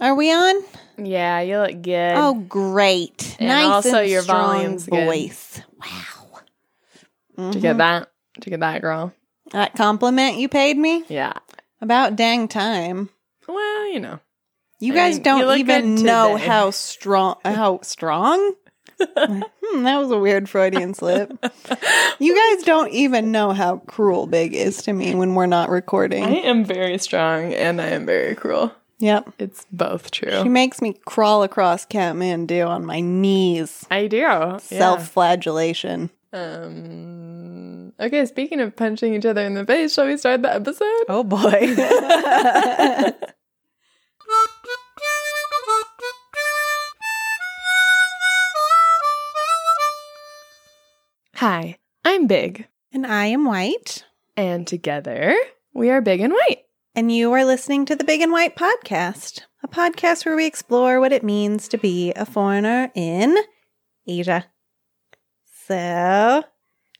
Are we on? Yeah, you look good. Oh, great. And nice also and your strong good. voice. Wow. Did you get that? Did you get that, girl? That compliment you paid me? Yeah. About dang time. Well, you know. You I guys mean, don't look even know how strong how strong? hmm, that was a weird Freudian slip. You guys don't even know how cruel Big is to me when we're not recording. I am very strong and I am very cruel. Yep. It's both true. She makes me crawl across Kathmandu on my knees. I do. Yeah. Self-flagellation. Um. Okay. Speaking of punching each other in the face, shall we start the episode? Oh boy. Hi, I'm Big, and I am White. and together we are Big and White. And you are listening to the Big and White Podcast, a podcast where we explore what it means to be a foreigner in Asia. So,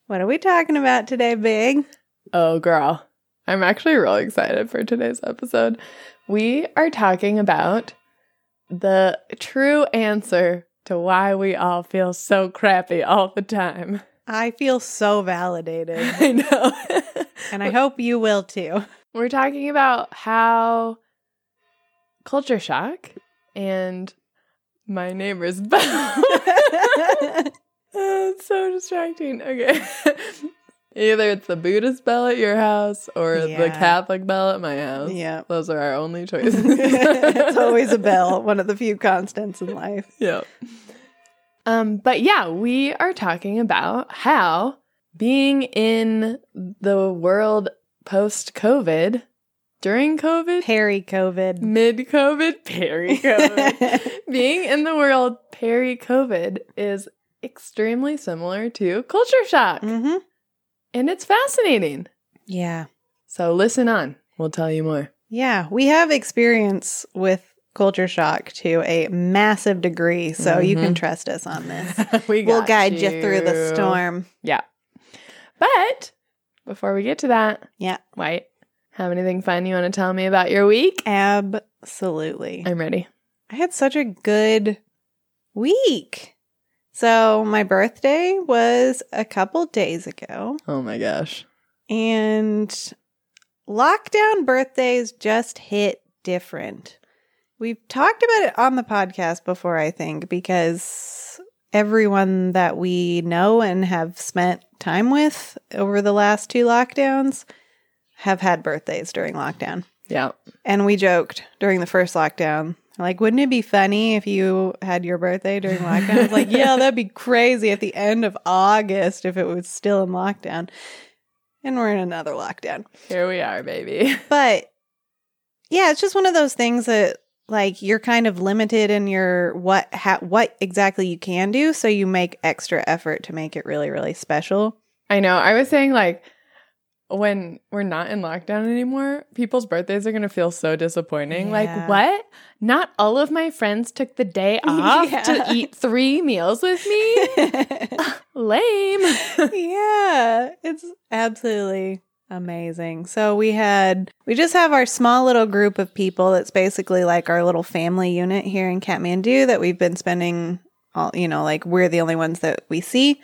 what are we talking about today, Big? Oh, girl. I'm actually really excited for today's episode. We are talking about the true answer to why we all feel so crappy all the time. I feel so validated, I know. and I hope you will too. We're talking about how culture shock and my neighbor's bell. Oh, it's so distracting. Okay. Either it's the Buddhist bell at your house or the Catholic bell at my house. yeah. Those are our only choices. it's always a bell, one of the few constants in life. Yeah. Um, but yeah, we are talking about how being in the world post COVID, during COVID, Peri COVID. mid COVID, peri COVID, being in the world peri COVID is extremely similar to culture shock. hmm And it's fascinating. Yeah. So listen on. We'll tell you more. Yeah, we have experience with culture shock to a massive degree, so you can Mhm. trust us on this. we we'll guide you. through the storm. Yeah. But before we get to that, Yeah. White, have anything fun you want to tell me about your week? Absolutely. I'm ready. I had such a good week. So, my birthday was a couple days ago, Oh my gosh. and lockdown birthdays just hit different. We've talked about it on the podcast before, I think, because everyone that we know and have spent time with over the last two lockdowns have had birthdays during lockdown. Yeah. And we joked during the first lockdown, like, wouldn't it be funny if you had your birthday during lockdown? I was like, yeah, that'd be crazy at the end of August if it was still in lockdown. And we're in another lockdown. Here we are, baby. But yeah, it's just one of those things that like you're kind of limited in your what ha- what exactly you can do, so you make extra effort to make it really really special. I know. I was saying like when we're not in lockdown anymore, people's birthdays are going to feel so disappointing. Yeah. Like, what? Not all of my friends took the day off Yeah. to eat three meals with me? Lame. yeah, it's absolutely amazing. So we had we just have our small little group of people that's basically like our little family unit here in Kathmandu that we've been spending all you know, like we're the only ones that we see.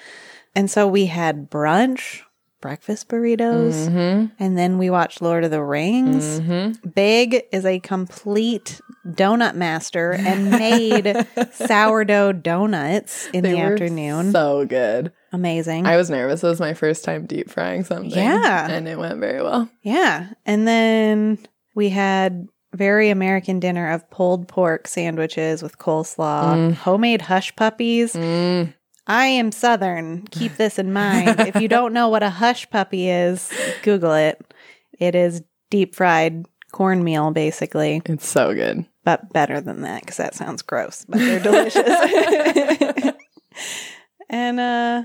And so we had brunch, breakfast burritos, Mm-hmm. and then we watched Lord of the Rings. Mm-hmm. Big is a complete donut master and made sourdough donuts in the afternoon. So good. Amazing. I was nervous. It was my first time deep frying something. Yeah. And it went very well. Yeah. And then we had very American dinner of pulled pork sandwiches with coleslaw, Mm. homemade hush puppies. Mm. I am Southern. Keep this in mind. if you don't know what a hush puppy is, Google it. It is deep fried cornmeal, basically, It's so good. but better than that because that sounds gross, but they're delicious. and, uh,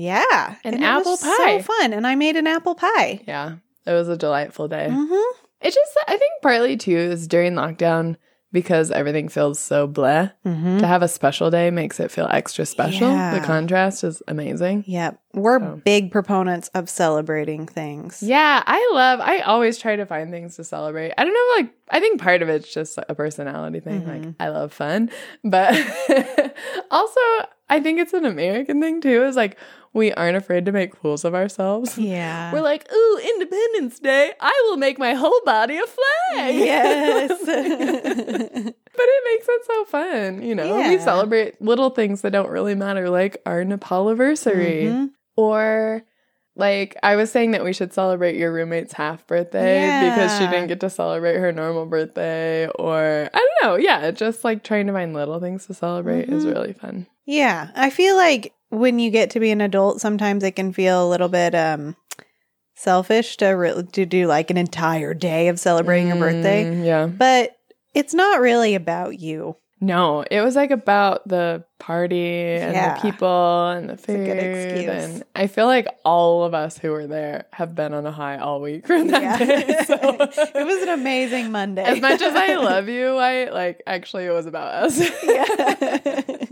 yeah. An And it apple was pie. So fun. And I made an apple pie. Yeah. It was a delightful day. Mm-hmm. It just, I think partly too is during lockdown, because everything feels so bleh. Mm-hmm. To have a special day makes it feel extra special. Yeah. The contrast is amazing. Yep. We're So. big proponents of celebrating things. Yeah, I love. I always try to find things to celebrate. I don't know, like I think part of it's just a personality thing. Like Mhm. I love fun, but also I think it's an American thing too. Is like we aren't afraid to make fools of ourselves. Yeah. We're like, ooh, Independence Day! I will make my whole body a flag. yes. But it makes it so fun, you know. We celebrate little things that don't really matter, like our Nepaliversary. Mhm. Or like I was saying that we should celebrate your roommate's half birthday because she didn't get to celebrate her normal birthday. Or I don't know. Yeah, just like trying to find little things to celebrate is Mhm. really fun. Yeah. I feel like when you get to be an adult, sometimes it can feel a little bit um selfish to re- to do like an entire day of celebrating your birthday. Mm, yeah. But it's not really about you. No, it was like about the party and Yeah. the people and the a food. good excuse. And I feel like all of us who were there have been on a high all week from that day. So it was an amazing Monday. as much as I love you, I like actually it was about us. yeah.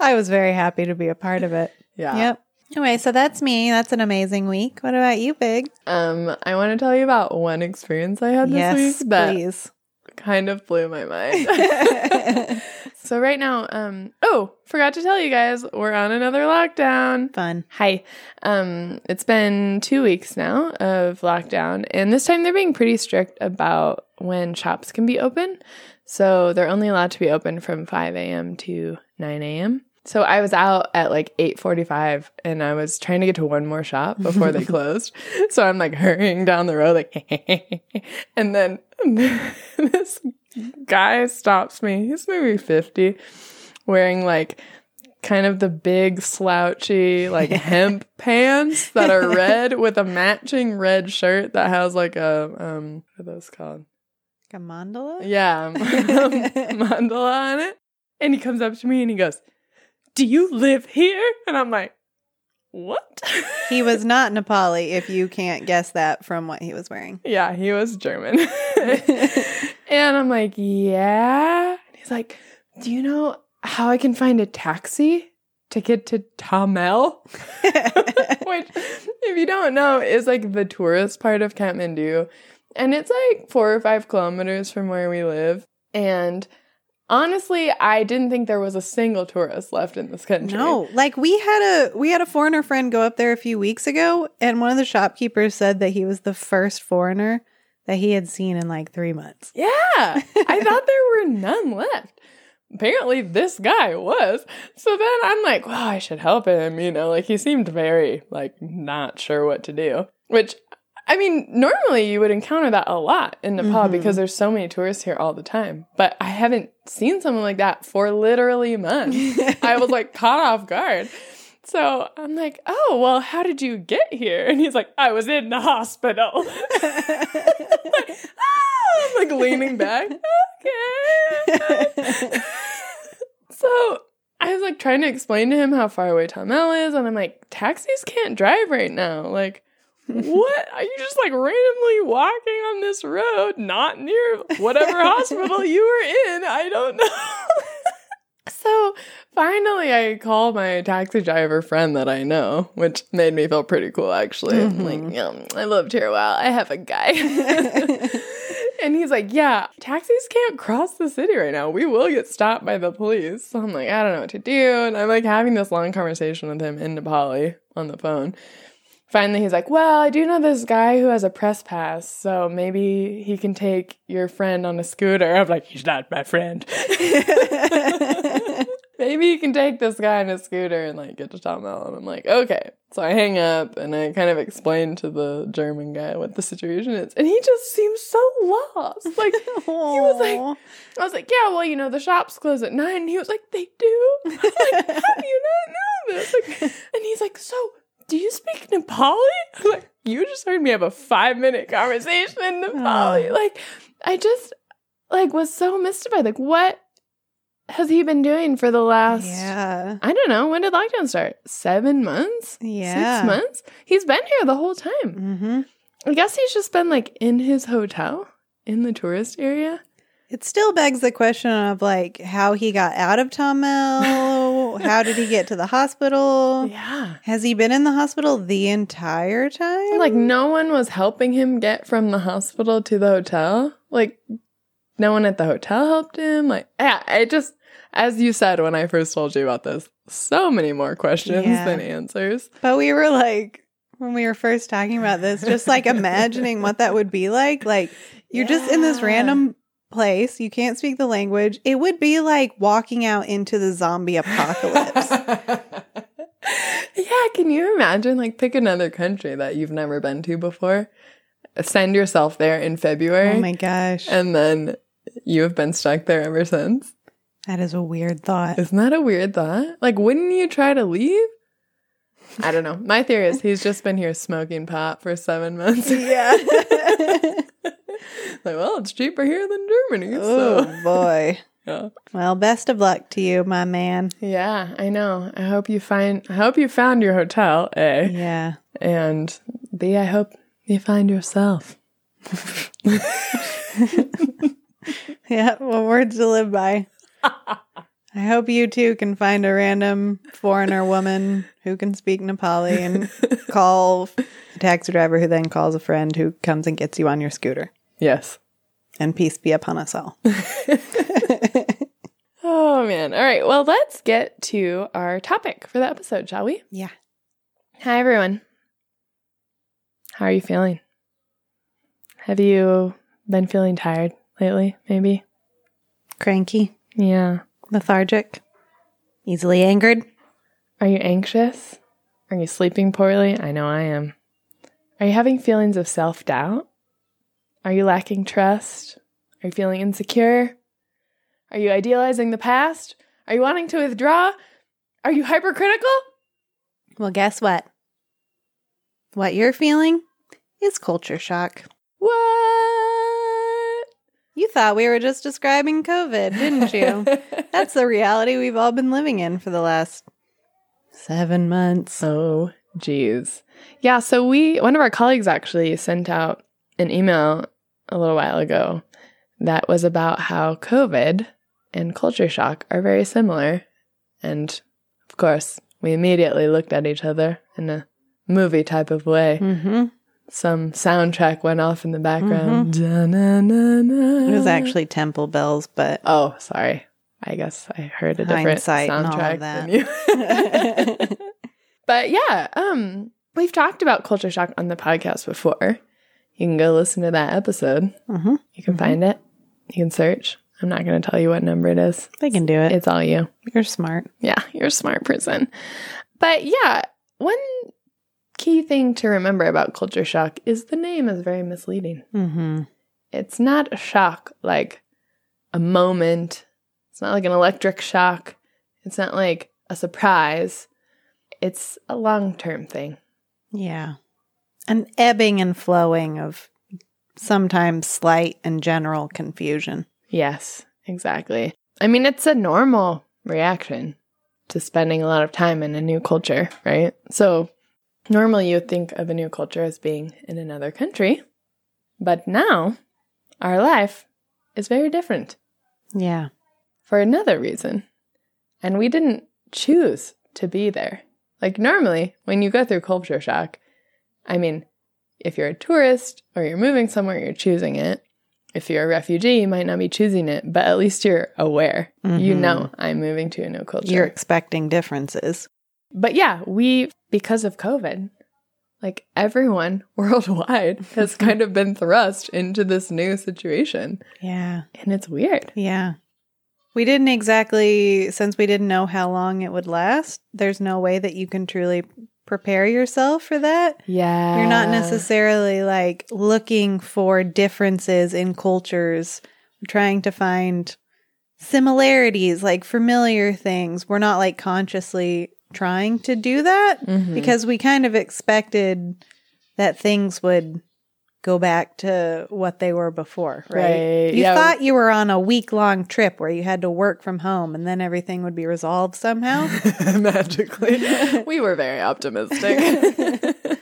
I was very happy to be a part of it. yeah. Yep. Anyway, so that's me. That's an amazing week. What about you, Big? Um, I want to tell you about one experience I had this yes, week that please. kind of blew my mind. so right now, um, oh, forgot to tell you guys, we're on another lockdown. Fun. Hi. Um, it's been two weeks now of lockdown, and this time they're being pretty strict about when shops can be open. So they're only allowed to be open from 5 a.m. to 9 a.m. So I was out at like 8:45 and I was trying to get to one more shop before they closed. So I'm like hurrying down the road like and then this guy stops me. He's maybe 50 wearing like kind of the big slouchy like hemp pants that are red with a matching red shirt that has like a um what are those called? Like a mandala? Yeah, mandala on it. And he comes up to me and he goes, "Do you live here?" And I'm like, "What?" He was not Nepali, if you can't guess that from what he was wearing. yeah, he was German. and I'm like, "Yeah." And he's like, "Do you know how I can find a taxi to get to Thamel?" Which, if you don't know, is like the tourist part of Kathmandu. And it's like four or five kilometers from where we live. And honestly, I didn't think there was a single tourist left in this country. no, like we had a we had a foreigner friend go up there a few weeks ago, and one of the shopkeepers said that he was the first foreigner that he had seen in like three months. Yeah. I thought there were none left. Apparently, this guy was. So then I'm like, well, I should help him. You know, like he seemed very, like, not sure what to do. Which, I mean, normally you would encounter that a lot in Nepal Mhm. because there's so many tourists here all the time. But I haven't seen someone like that for literally months. I was like caught off guard. So I'm like, oh, well, how did you get here? And he's like, I was in the hospital. like, oh, I'm like leaning back. Okay. so I was like trying to explain to him how far away Thamel is, and I'm like, taxis can't drive right now. Like, what? Are you just like randomly walking on this road, not near whatever hospital you were in? I don't know. so finally, I call my taxi driver friend that I know, which made me feel pretty cool actually. I'm Mhm. like, yeah, I lived here a while. I have a guy. and he's like, yeah, taxis can't cross the city right now. We will get stopped by the police. So I'm like, I don't know what to do. And I'm like having this long conversation with him in Nepali on the phone. Finally, he's like, Well, I do know this guy who has a press pass, so maybe he can take your friend on a scooter. I'm like, He's not my friend. maybe you can take this guy on a scooter and like get to Thamel. And I'm like, Okay. So I hang up and I kind of explain to the German guy what the situation is. And he just seems so lost. Like, he was like- I was like, yeah, well, you know, the shops close at nine. And he was like, they do? I was like, how do you not know this? Like, and he's like, so do you speak Nepali? I'm like, you just heard me have a five minute conversation in Nepali. Oh. Like, I just like was so mystified. Like, what has he been doing for the last? yeah. I don't know. When did lockdown start? Seven months? Yeah. Six months? He's been here the whole time. Mm-hmm. I guess he's just been like in his hotel in the tourist area. It still begs the question of like how he got out of Thamel. how did he get to the hospital? Yeah. Has he been in the hospital the entire time? Like no one was helping him get from the hospital to the hotel. Like no one at the hotel helped him. Like yeah, I just as you said when I first told you about this, so many more questions Yeah. than answers. But we were like, when we were first talking about this, just like imagining what that would be like. Like, you're just in this random place, you can't speak the language. It would be like walking out into the zombie apocalypse. yeah, can you imagine? Like, pick another country that you've never been to before. Send yourself there in February, oh my gosh. and then you have been stuck there ever since. That is a weird thought. Isn't that a weird thought? Like, wouldn't you try to leave? I don't know. My theory is he's just been here smoking pot for seven months. Yeah. like, well, it's cheaper here than Germany. oh So, boy. yeah. Well, best of luck to you, my man. yeah, I know. I hope you find. I hope you found your hotel. A Yeah. and B. I hope you find yourself. Yeah. Well, words to live by. I hope you too can find a random foreigner woman who can speak Nepali and call a taxi driver who then calls a friend who comes and gets you on your scooter. Yes. And peace be upon us all. Oh man. All right. Well, let's get to our topic for the episode, shall we? Yeah. Hi, everyone. How are you feeling? Have you been feeling tired lately? Maybe. Cranky, Yeah. lethargic, easily angered. Are you anxious? Are you sleeping poorly? I know I am. Are you having feelings of self doubt? Are you lacking trust? Are you feeling insecure? Are you idealizing the past? Are you wanting to withdraw? Are you hypercritical? Well, guess what? What you're feeling is culture shock. What? You thought we were just describing COVID, didn't you? That's the reality we've all been living in for the last seven months. Oh, geez. Yeah, so we, one of our colleagues actually sent out an email a little while ago that was about how COVID and culture shock are very similar. And of course, we immediately looked at each other in a movie type of way. Mm-hmm. Some soundtrack went off in the background. Da-na-na-na. It was actually Temple Bells, but Oh, sorry. I guess I heard a different Hindsight and all soundtrack than you. but yeah, um, we've talked about culture shock on the podcast before. You can go listen to that episode. Mhm. You can find it. You can search. I'm not going to tell you what number it is. they can do it. It's all you. You're smart. Yeah, you're a smart person. But yeah, one key thing to remember about culture shock is the name is very misleading. Mm-hmm. It's not a shock like a moment. It's not like an electric shock. It's not like a surprise. It's a long term thing. Yeah. An ebbing and flowing of sometimes slight and general confusion. Yes, exactly. I mean, it's a normal reaction to spending a lot of time in a new culture, right? So, normally you think of a new culture as being in another country, but now our life is very different Yeah. for another reason. And we didn't choose to be there. Like, normally, when you go through culture shock, I mean, if you're a tourist or you're moving somewhere, you're choosing it. If you're a refugee, you might not be choosing it, but at least you're aware. You Mhm. know, I'm moving to a new culture. You're expecting differences. But yeah, we, because of COVID, like everyone worldwide has kind of been thrust into this new situation. Yeah. And it's weird. Yeah. We didn't exactly, since we didn't know how long it would last, there's no way that you can truly prepare yourself for that. Yeah. You're not necessarily like looking for differences in cultures, trying to find similarities, like familiar things. We're not like consciously trying to do that Mhm. because we kind of expected that things would go back to what they were before, right? Right, You yeah. thought you were on a week long trip where you had to work from home and then everything would be resolved somehow. magically. we were very optimistic.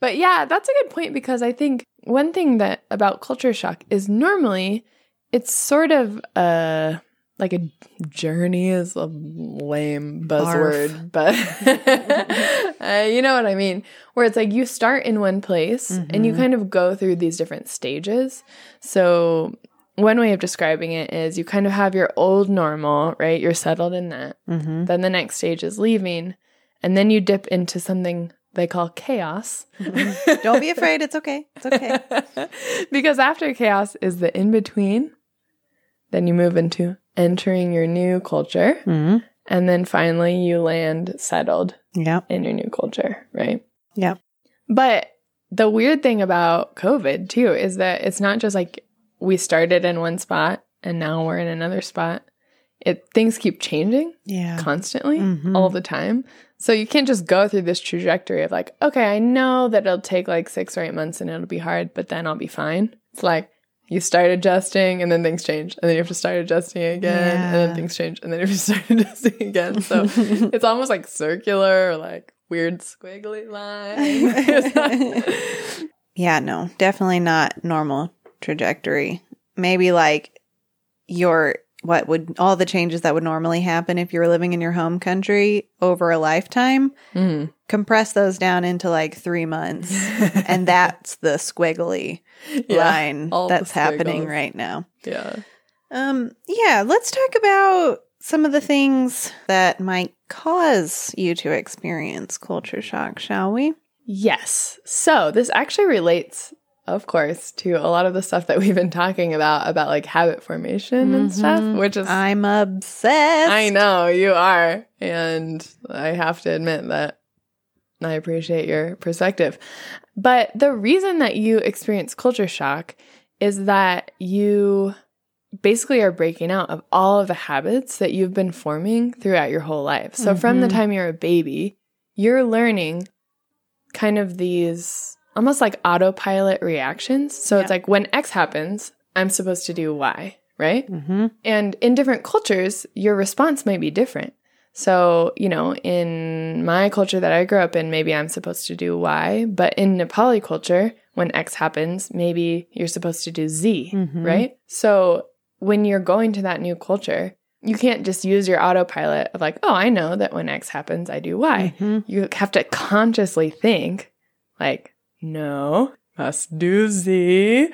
but yeah, that's a good point because I think one thing that about culture shock is normally it's sort of a like a journey is a lame buzzword, but uh, you know what I mean. Where it's like you start in one place and you Mhm. kind of go through these different stages. So one way of describing it is you kind of have your old normal, right? You're settled in that. Mm-hmm. Then the next stage is leaving, and then you dip into something they call chaos. Don't be afraid. It's okay. It's okay. because after chaos is the in between. Then you move into entering your new culture. Mm-hmm. And then finally you land settled in your new culture, right? Yeah. But the weird thing about COVID too is that it's not just like we started in one spot and now we're in another spot. It things keep changing Yeah. constantly Mhm. all the time. So you can't just go through this trajectory of like, okay, I know that it'll take like six or eight months and it'll be hard, but then I'll be fine. It's like you start adjusting and then things change, and then you have to start adjusting again, and then things change, and then you have to start adjusting again. So it's almost like circular or like weird squiggly line. yeah, no, definitely not normal trajectory. Maybe like your what would all the changes that would normally happen if you were living in your home country over a lifetime, Mhm. Compress those down into like three months. and that's the squiggly Yeah, line that's happening right now. yeah. Um, yeah, let's talk about some of the things that might cause you to experience culture shock, shall we? Yes. So this actually relates, of course, to a lot of the stuff that we've been talking about, about like habit formation and stuff, Mhm. which is, I'm obsessed. I know you are. And I have to admit that I appreciate your perspective. But the reason that you experience culture shock is that you basically are breaking out of all of the habits that you've been forming throughout your whole life. So from the Mhm. time you're a baby, you're learning kind of these almost like autopilot reactions. So it's like when X happens, I'm supposed to do Y, right? Mm-hmm. And in different cultures, your response might be different. So, you know, in my culture that I grew up in, maybe I'm supposed to do Y, but in Nepali culture, when X happens, maybe you're supposed to do Z, Mhm. right? So, when you're going to that new culture, you can't just use your autopilot of like, oh, I know that when X happens, I do Y. Mm-hmm. You have to consciously think, like, no, must do Z.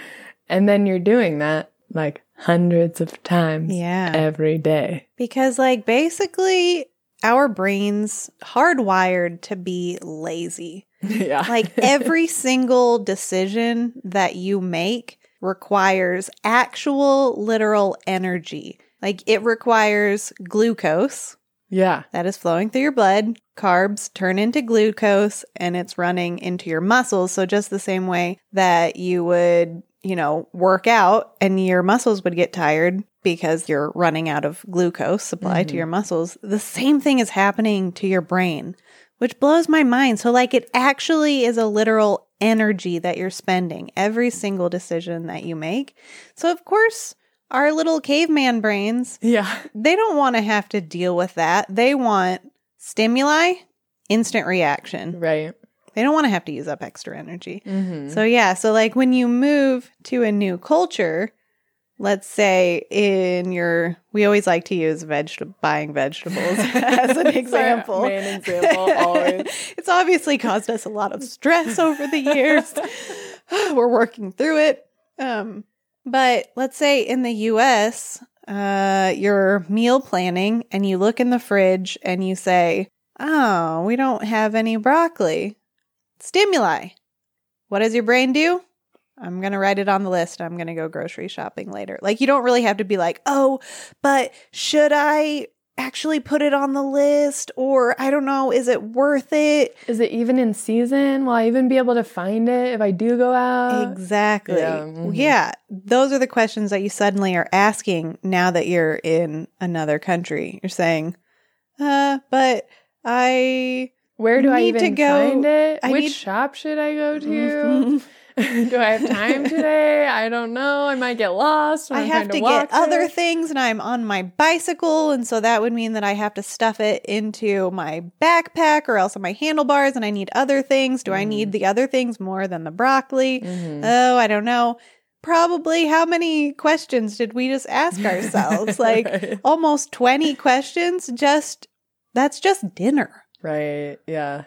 And then you're doing that like hundreds of times Yeah. every day. Because, like, basically, our brains hardwired to be lazy. yeah. Like, every single decision that you make requires actual literal energy. Like, it requires glucose yeah. that is flowing through your blood. Carbs turn into glucose and it's running into your muscles. So, just the same way that you would, you know, work out and your muscles would get tired because you're running out of glucose supply to Mhm. your muscles, the same thing is happening to your brain, which blows my mind. So, like, it actually is a literal energy that you're spending every single decision that you make. So, of course, our little caveman brains Yeah. they don't want to have to deal with that. They want stimuli, instant reaction. Right. They don't want to have to use up extra energy. Mm-hmm. So, yeah, so like when you move to a new culture, let's say in your, we always like to use vegetable buying vegetables as an example. main example, always. it's obviously caused us a lot of stress over the years. We're working through it. Um, but let's say in the US, uh, you're meal planning and you look in the fridge and you say, Oh, we don't have any broccoli. Stimuli. What does your brain do? I'm going to write it on the list. I'm going to go grocery shopping later. Like, you don't really have to be like, oh, but should I actually put it on the list? Or I don't know, is it worth it? Is it even in season? Will I even be able to find it if I do go out? exactly. yeah, Yeah, mhm. Those are the questions that you suddenly are asking now that you're in another country. You're saying, uh, but I. Where do I need to even go- find it? I Which need- shop should I go to? Mhm. do I have time today? I don't know. I might get lost. I have to walk get other things, and I'm on my bicycle, and so that would mean that I have to stuff it into my backpack or else on my handlebars, and I need other things. Do I Mm. need the other things more than the broccoli? Mhm. Oh, I don't know. probably how many questions did we just ask ourselves? like Right. almost 20 questions just that's just dinner. Right. Yeah.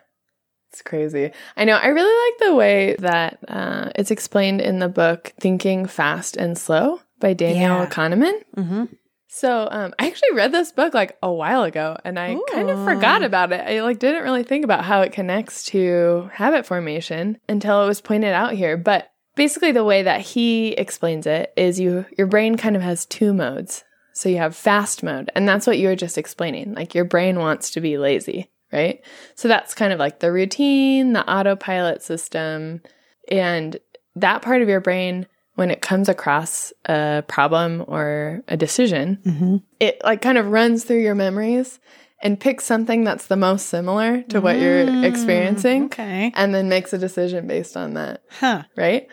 It's crazy. I know. I really like the way that uh, it's explained in the book Thinking Fast and Slow by Daniel Yeah. Kahneman. Mm-hmm. So um, I actually read this book like a while ago and I kind of forgot about it. I like didn't really think about how it connects to habit formation until it was pointed out here. But basically the way that he explains it is you your brain kind of has two modes. So you have fast mode and that's what you were just explaining. Like your brain wants to be lazy, right? So that's kind of like the routine, the autopilot system and that part of your brain when it comes across a problem or a decision, Mm-hmm. it like kind of runs through your memories and picks something that's the most similar to what you're experiencing Okay. and then makes a decision based on that, Huh. right?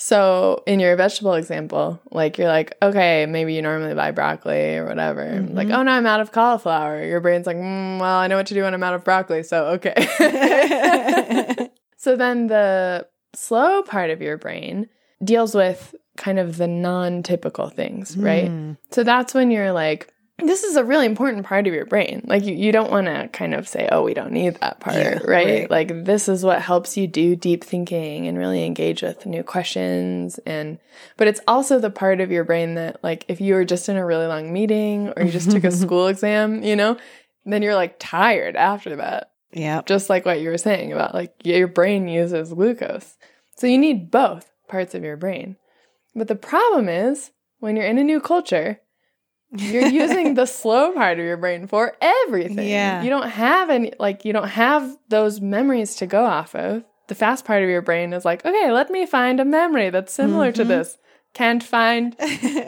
So in your vegetable example, like you're like, okay, maybe you normally buy broccoli or whatever. Like, oh no, I'm out of cauliflower. Your brain's like, mm, well, I know what to do when I'm out of broccoli, so okay. So then the slow part of your brain deals with kind of the non typical things, right? Mm. So that's when you're like, this is a really important part of your brain. Like, you, you don't want to kind of say, oh, we don't need that part, Yeah, right? right. Like, this is what helps you do deep thinking and really engage with new questions. And, but it's also the part of your brain that, like, if you were just in a really long meeting or you just took a school exam, you know, then you're like tired after that Yeah. just like what you were saying about like your brain uses glucose. So you need both parts of your brain. But the problem is when you're in a new culture, you're using the slow part of your brain for everything. Yeah. You don't have any like you don't have those memories to go off of. The fast part of your brain is like, okay, let me find a memory that's similar to Mhm. this. Can't find,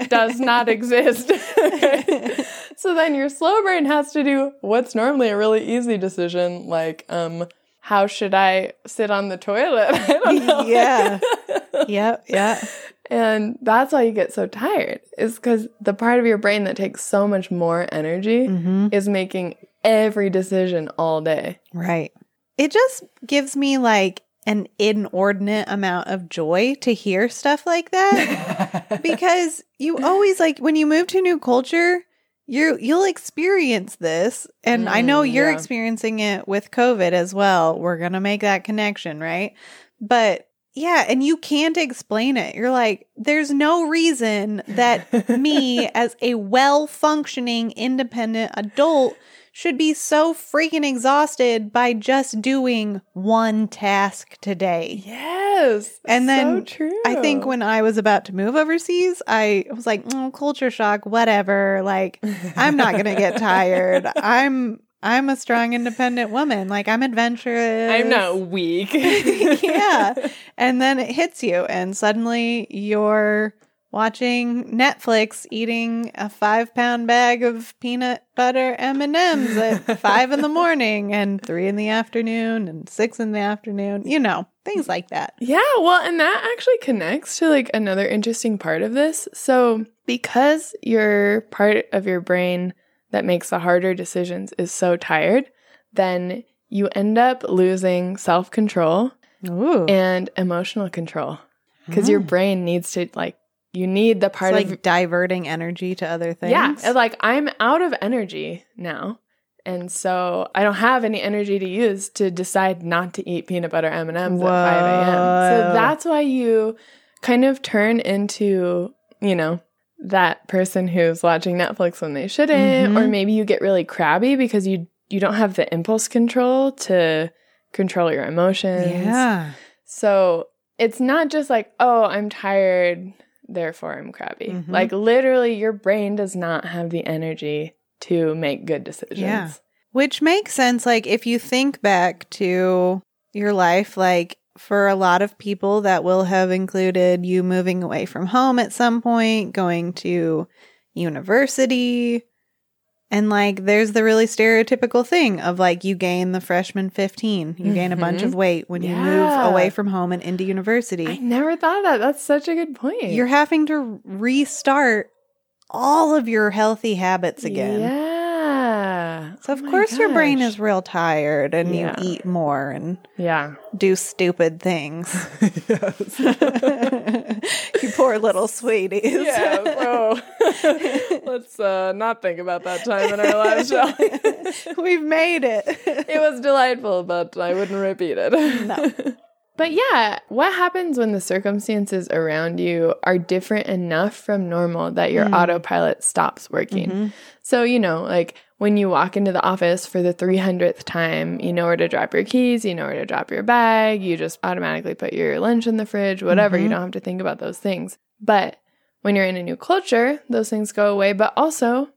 does not exist. so then your slow brain has to do what's normally a really easy decision, like, um, how should I sit on the toilet? I don't know. Yeah. yep. Yeah. And that's why you get so tired, is because the part of your brain that takes so much more energy Mm-hmm. is making every decision all day. Right. It just gives me like an inordinate amount of joy to hear stuff like that because you always like when you move to a new culture you you'll experience this and I know Mm, you're yeah. experiencing it with COVID as well. We're going to make that connection, right? But yeah, and you can't explain it. You're like there's no reason that me as a well-functioning independent adult should be so freaking exhausted by just doing one task today. Yes. And then so. I think when I was about to move overseas, I was like, "Mm, culture shock, whatever. Like, I'm not going to get tired. I'm I'm a strong independent woman. Like I'm adventurous. I'm not weak. yeah. And then it hits you and suddenly you're watching Netflix eating a 5 pound bag of peanut butter M&Ms at 5 in the morning and 3 in the afternoon and 6 in the afternoon, you know, things like that. Yeah, well, and that actually connects to like another interesting part of this. So, because your part of your brain that makes the harder decisions is so tired, then you end up losing self control and emotional control because your Mm. brain needs to like, you need the part It's like of diverting energy to other things. yeah, like I'm out of energy now. And so I don't have any energy to use to decide not to eat peanut butter M&Ms at 5 a.m. So that's why you kind of turn into, you know, that person who's watching Netflix when they shouldn't, Mhm. or maybe you get really crabby because you you don't have the impulse control to control your emotions. yeah. So it's not just like, oh, I'm tired, therefore I'm crabby. Mhm. Like literally, your brain does not have the energy to make good decisions. Yeah. Which makes sense. Like, if you think back to your life, like, for a lot of people, that will have included you moving away from home at some point, going to university. And like, there's the really stereotypical thing of like, you gain the freshman 15, you gain a bunch of mm-hmm. weight when you move away from home and into university. I never thought of that. That's such a good point. You're having to restart all of your healthy habits again. Yeah. So of Oh my course your brain is real tired and Yeah. you eat more and Yeah. do stupid things. you poor little sweeties. Yeah, bro. Let's uh, not think about that time in our lives, shall we? We've made it. it was delightful, but I wouldn't repeat it. No. But yeah, what happens when the circumstances around you are different enough from normal that your Mm. autopilot stops working? Mhm. So, you know, like when you walk into the office for the 300th time, you know where to drop your keys, you know where to drop your bag, you just automatically put your lunch in the fridge, whatever. You Mhm. don't have to think about those things. But when you're in a new culture, those things go away. But also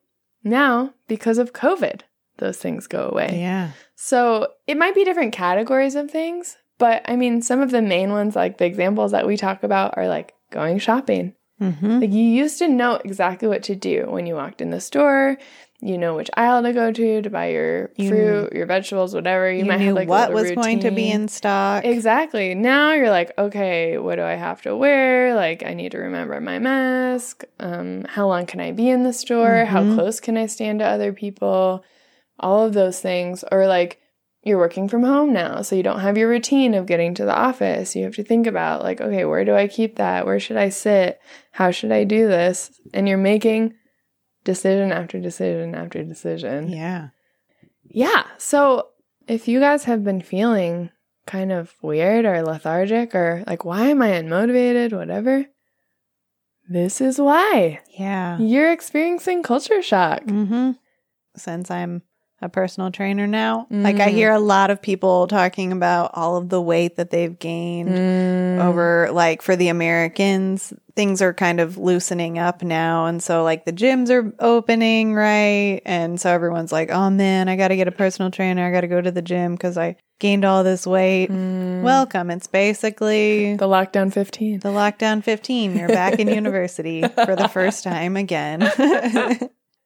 now, because of COVID, those things go away. Yeah. So it might be different categories of things, but I mean, some of the main ones, like the examples that we talk about, are like going shopping. Mm-hmm. Like you used to know exactly what to do when you walked in the store. You know which aisle to go to to buy your You- fruit, your vegetables, whatever. You, You, might knew have like what was going to be in stock. Exactly. Now you're like, okay, what do I have to wear? Like, I need to remember my mask. Um, how long can I be in the store? How Mhm. close can I stand to other people? All of those things. Or like, you're working from home now, so you don't have your routine of getting to the office. You have to think about, like, okay, where do I keep that? Where should I sit? How should I do this? And you're making decision after decision after decision. Yeah. Yeah. So if you guys have been feeling kind of weird or lethargic or like, why am I unmotivated, whatever, this is why Yeah. you're experiencing culture shock. Mm-hmm. Since I'm a personal trainer now, like I Mm. hear a lot of people talking about all of the weight that they've gained Mm. over, like for the Americans, things are kind of loosening up now. And so, like, the gyms are opening, right? And so everyone's like, oh man, I got to get a personal trainer. I got to go to the gym because I gained all this weight. Mm. Welcome. It's basically the lockdown 15. the lockdown 15. You're back in university for the first time again.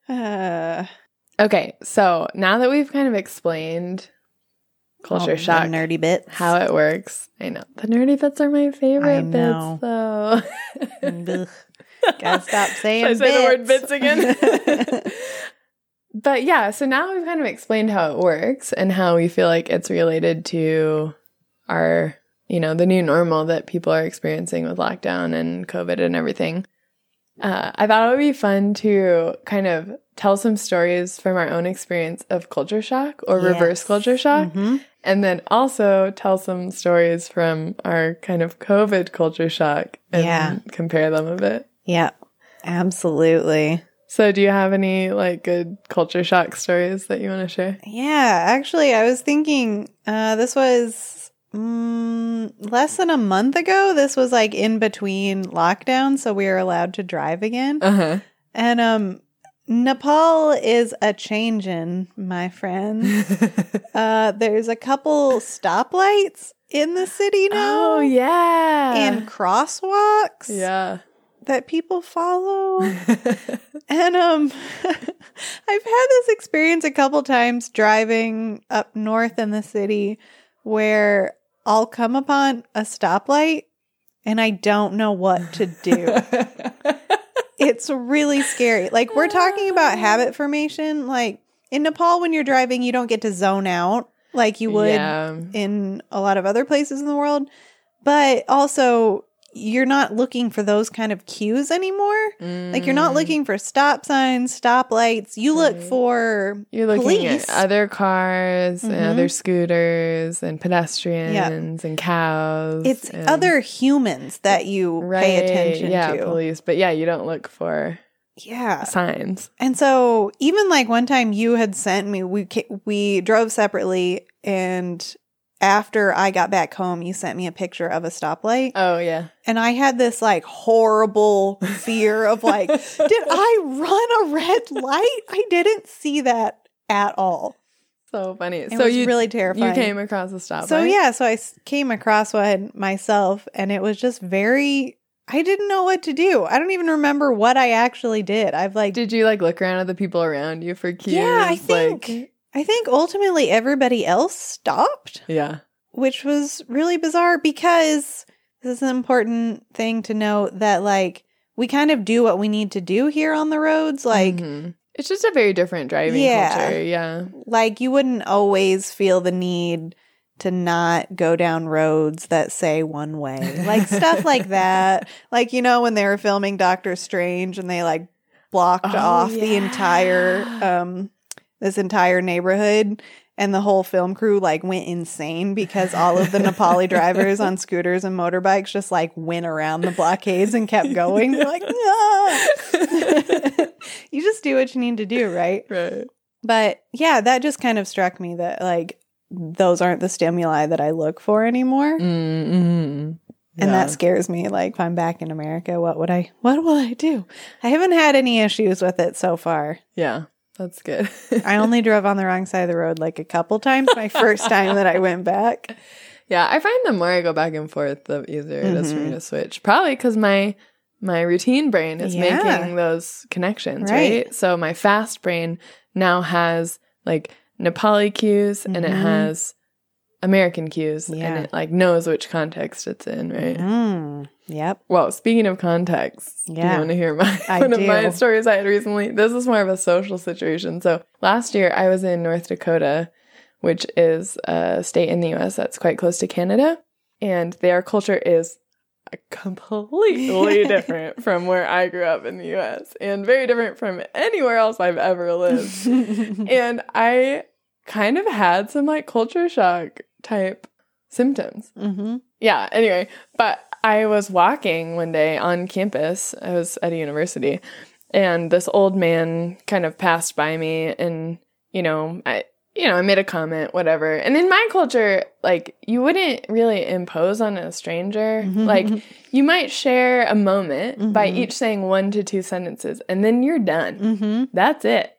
uh, Okay. So now that we've kind of explained culture the shock, nerdy bits. how it works, I know the nerdy bits are my favorite bits, though. Ugh. Gotta stop saying Should I say the word bits. bits again? but yeah, so now we've kind of explained how it works and how we feel like it's related to our, you know, the new normal that people are experiencing with lockdown and COVID and everything. Uh, I thought it would be fun to kind of tell some stories from our own experience of culture shock or reverse culture shock, Mhm. and then also tell some stories from our kind of COVID culture shock and Yeah. compare them a bit. Yeah, absolutely. So, do you have any like good culture shock stories that you want to share? Yeah, actually, I was thinking uh, this was mm, less than a month ago. This was like in between lockdowns, so we were allowed to drive again. Uh huh. And um, Nepal is a changin', my friends. uh, there's a couple stoplights in the city now. oh yeah. And crosswalks yeah. that people follow. And um I've had this experience a couple times driving up north in the city where I'll come upon a stoplight and I don't know what to do. It's really scary. Like we're talking about habit formation like in Nepal when you're driving you don't get to zone out like you would Yeah. in a lot of other places in the world. But also you're not looking for those kind of cues anymore. Like you're not Mm. looking for stop signs, stop lights. You look for You're looking police. at other cars and Mhm. other scooters and pedestrians and cows. it's and- other humans that you pay attention yeah, to. police. But yeah, you don't look for Yeah. signs. And so even like one time you had sent me we we drove separately and after I got back home you sent me a picture of a stoplight Oh yeah. and I had this like horrible fear of like did I run a red light? I didn't see that at all. So funny. It so was you really terrifying. you came across a stop. So yeah, so I came across one myself, and it was just very. I didn't know what to do. I don't even remember what I actually did. I've like, Did you like look around at the people around you for cues? yeah, I think, Like, I think ultimately everybody else stopped, yeah. which was really bizarre because this is an important thing to note that like we kind of do what we need to do here on the roads. Like Mhm. It's just a very different driving Yeah. culture. Yeah. like you wouldn't always feel the need to not go down roads that say one way. Like stuff like that. Like you know when they were filming Doctor Strange and they like blocked Oh, off the entire um this entire neighborhood and the whole film crew like went insane because all of the Nepali drivers on scooters and motorbikes just like went around the blockades and kept going. They're like, "Ah." you just do what you need to do, right? Right. But yeah, that just kind of struck me that like those aren't the stimuli that I look for anymore. Mm-hmm. And that scares me. Like if I'm back in America, what would I what will I do? I haven't had any issues with it so far. yeah, that's good. I only drove on the wrong side of the road like a couple times my first time that I went back. Yeah, I find the more I go back and forth, the easier it is for me Mhm. to switch. Probably because my my routine brain is Yeah. making those connections, Right. right. So my fast brain now has like Nepali cues and it Mhm. has American cues, Yeah. and it like knows which context it's in, right? Mm, yep. Well, speaking of context, do Yeah. you want to hear my I one of my stories I had recently? This is more of a social situation. So last year I was in North Dakota, which is a state in the US that's quite close to Canada, and their culture is completely different from where I grew up in the US and very different from anywhere else I've ever lived. and I kind of had some like culture shock type symptoms hmm yeah, anyway, but I was walking one day on campus. I was at a university, and this old man kind of passed by me, and you know, I you know, I made a comment, whatever. And in my culture, like you wouldn't really impose on a stranger. Like you might share a moment by Mhm. each saying one to two sentences, and then you're done. hmm That's it.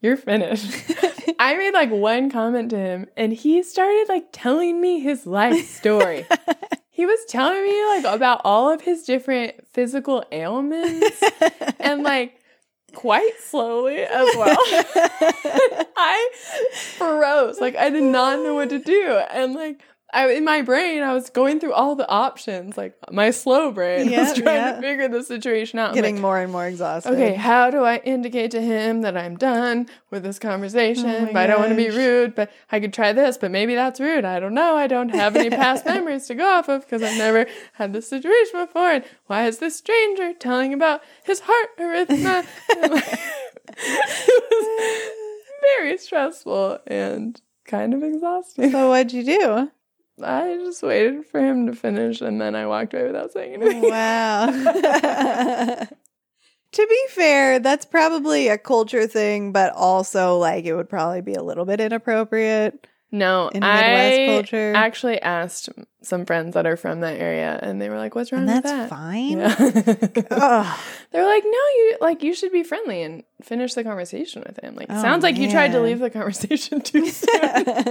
You're finished. I made like one comment to him and he started like telling me his life story. he was telling me like about all of his different physical ailments and like quite slowly as well. I froze. Like I did not know what to do. And like I, in my brain, I was going through all the options. Like my slow brain was trying to figure the situation out. Getting like, more and more exhausted. Okay, how do I indicate to him that I'm done with this conversation? Oh but I don't want to be rude, but I could try this, but maybe that's rude. I don't know. I don't have any past memories to go off of because I've never had this situation before. And why is this stranger telling about his heart arrhythmia? It was very stressful and kind of exhausting. So what'd you do? I just waited for him to finish and then I walked away without saying anything. Wow. to be fair, that's probably a culture thing, but also like it would probably be a little bit inappropriate No, in Midwest I culture. actually asked some friends that are from that area, and they were like, "What's wrong and with that's that?" fine. Yeah. They're like, "No, you like you should be friendly and finish the conversation with him." Like, Oh, sounds like you tried to leave the conversation too soon.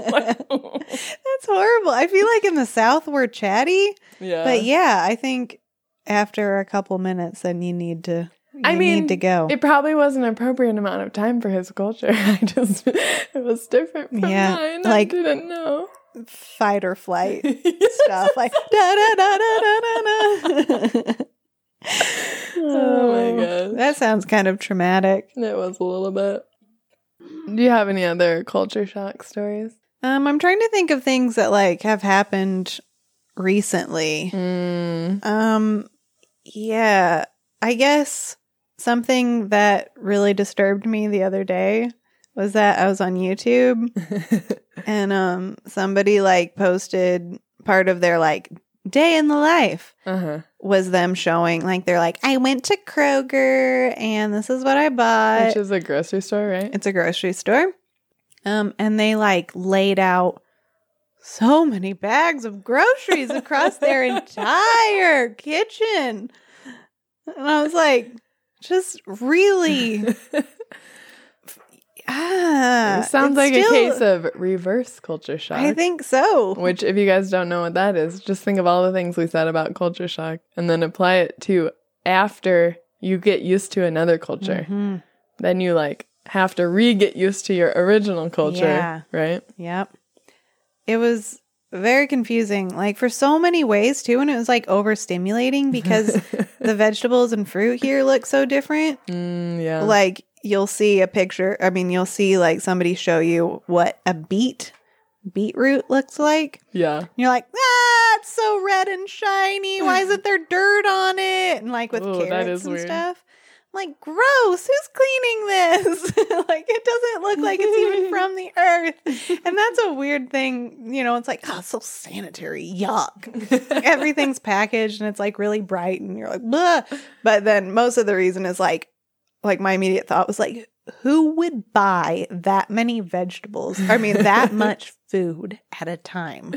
Like, That's horrible. I feel like in the South we're chatty, yeah, but yeah, I think after a couple minutes, then you need to. I mean, to go. It probably was an appropriate amount of time for his culture. I just it was different from Yeah, mine. like- I didn't know Fight or flight stuff like da da da da da da da. Oh my gosh. That sounds kind of traumatic. It was a little bit. Do you have any other culture shock stories? Um, I'm trying to think of things that like have happened recently. Mm. Um, yeah, I guess something that really disturbed me the other day was that I was on YouTube and um somebody like posted part of their like day in the life uh-huh. was them showing like they're like I went to Kroger and this is what I bought. Which is a grocery store, right? It's a grocery store. Um, and they like laid out so many bags of groceries across their entire kitchen. And I was like, just really ah, Sounds like still- a case of reverse culture shock. I think so. Which, if you guys don't know what that is, just think of all the things we said about culture shock and then apply it to after you get used to another culture. Mhm. Then you like have to re get used to your original culture, Yeah. right? Yep. It was very confusing, like for so many ways too, and it was like overstimulating because the vegetables and fruit here look so different. Mm, yeah. Like you'll see a picture. I mean, you'll see like somebody show you what a beet beetroot looks like. Yeah. And you're like, ah, it's so red and shiny. Why isn't there dirt on it? And like with Ooh, carrots is and weird. stuff. Like, gross. Who's cleaning this? like, it doesn't look like it's even from the earth. And that's a weird thing. You know, it's like, oh, so sanitary. Yuck. Everything's packaged and it's like really bright and you're like, Bleh. but then most of the reason is like, like my immediate thought was like, who would buy that many vegetables? I mean, that much food at a time.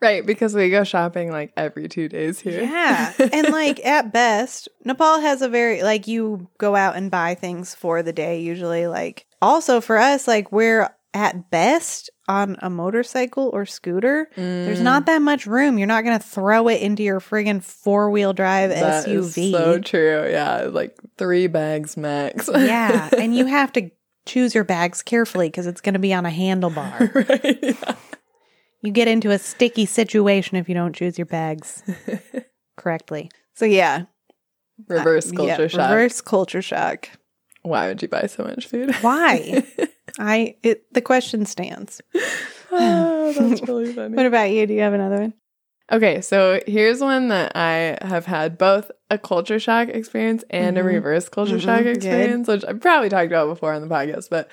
Right, because we go shopping like every two days here. Yeah. And like at best, Nepal has a very like you go out and buy things for the day usually like also for us like we're at best on a motorcycle or scooter. There's Mm. not that much room. You're not going to throw it into your friggin' four-wheel drive That SUV. so true. Yeah, like three bags max. yeah, and you have to choose your bags carefully cuz it's going to be on a handlebar. right. Yeah. You get into a sticky situation if you don't choose your bags correctly. So yeah, Reverse Uh, culture yeah, shock. Reverse culture shock. Why would you buy so much food? Why? I it the question stands. oh, that's really funny. What about you? Do you have another one? Okay, so here's one that I have had both a culture shock experience and Mhm. a reverse culture Mhm, shock good. experience, which I've probably talked about before on the podcast, but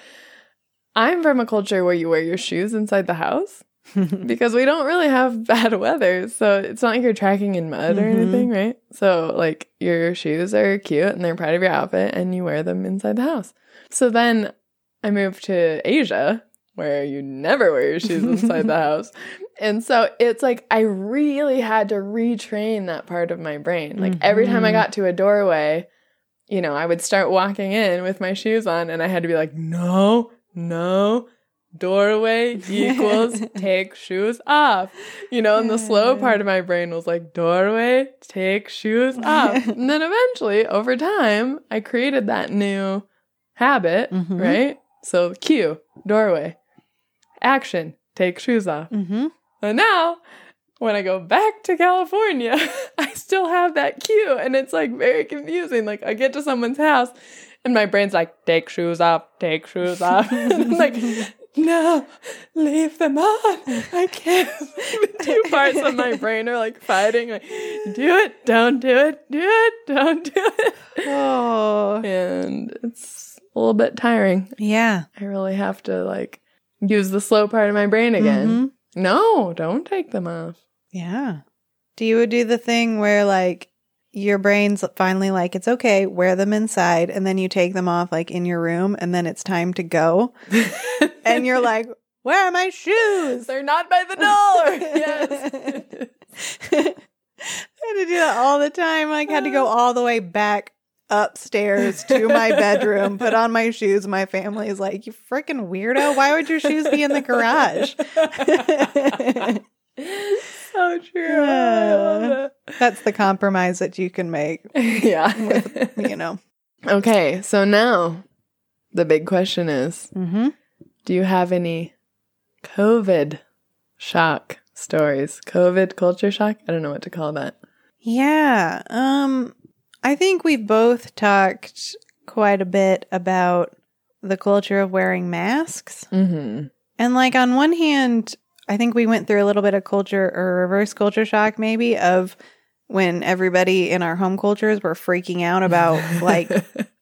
I'm from a culture where you wear your shoes inside the house because we don't really have bad weather. So it's not like you're tracking in mud or Mhm. anything, right? So, like, your shoes are cute and they're part of your outfit and you wear them inside the house. So then I moved to Asia where you never wear your shoes inside the house. And so it's like I really had to retrain that part of my brain. Like every time I Mhm. got to a doorway, you know, I would start walking in with my shoes on and I had to be like, no, no, doorway equals take shoes off. You know, and the slow part of my brain was like, doorway, take shoes off. and then eventually, over time, I created that new habit, Mhm. right? So, cue, doorway, action, take shoes off. Mm-hmm. And now, when I go back to California, I still have that cue. And it's like very confusing. Like, I get to someone's house and my brain's like, take shoes off, take shoes off. and I'm like, no, leave them on. I can't. the two parts of my brain are like fighting, like, do it, don't do it, do it, don't do it. Oh, And it's a little bit tiring. yeah. I really have to like use the slow part of my brain again. Mhm. No, don't take them off. Yeah. Do you do the thing where like your brain's finally like it's okay, wear them inside, and then you take them off like in your room, and then it's time to go, and you're like, "Where are my shoes?" they're not by the door. yes. I had to do that all the time. Like, had to go all the way back upstairs to my bedroom, put on my shoes. My family is like, "You freaking weirdo! Why would your shoes be in the garage?" so true. I love That's the compromise that you can make, yeah. you know. okay, so now the big question is Mm-hmm. do you have any COVID shock stories? COVID culture shock? I don't know what to call that. Yeah. Um I think we've both talked quite a bit about the culture of wearing masks. Mm-hmm. And like on one hand, I think we went through a little bit of culture or reverse culture shock maybe of when everybody in our home cultures were freaking out about like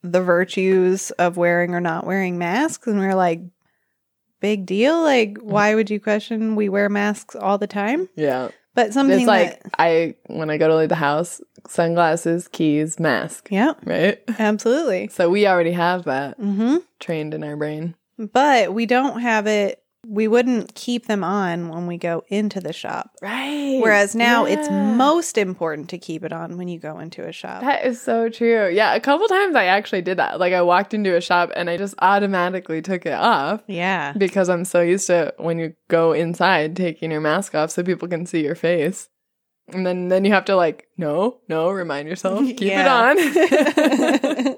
the virtues of wearing or not wearing masks and we are like big deal like why would you question we wear masks all the time yeah. But something It's like that I when I go to leave the house, sunglasses, keys, mask, yeah right? absolutely So we already have that mm-hmm trained in our brain. but we don't have it we wouldn't keep them on when we go into the shop Right. whereas now it's most important to keep it on when you go into a shop That is so true. Yeah, a couple times I actually did that. Like I walked into a shop and I just automatically took it off yeah because I'm so used to when you go inside taking your mask off so people can see your face. And then then you have to like, no, no, remind yourself, keep it on.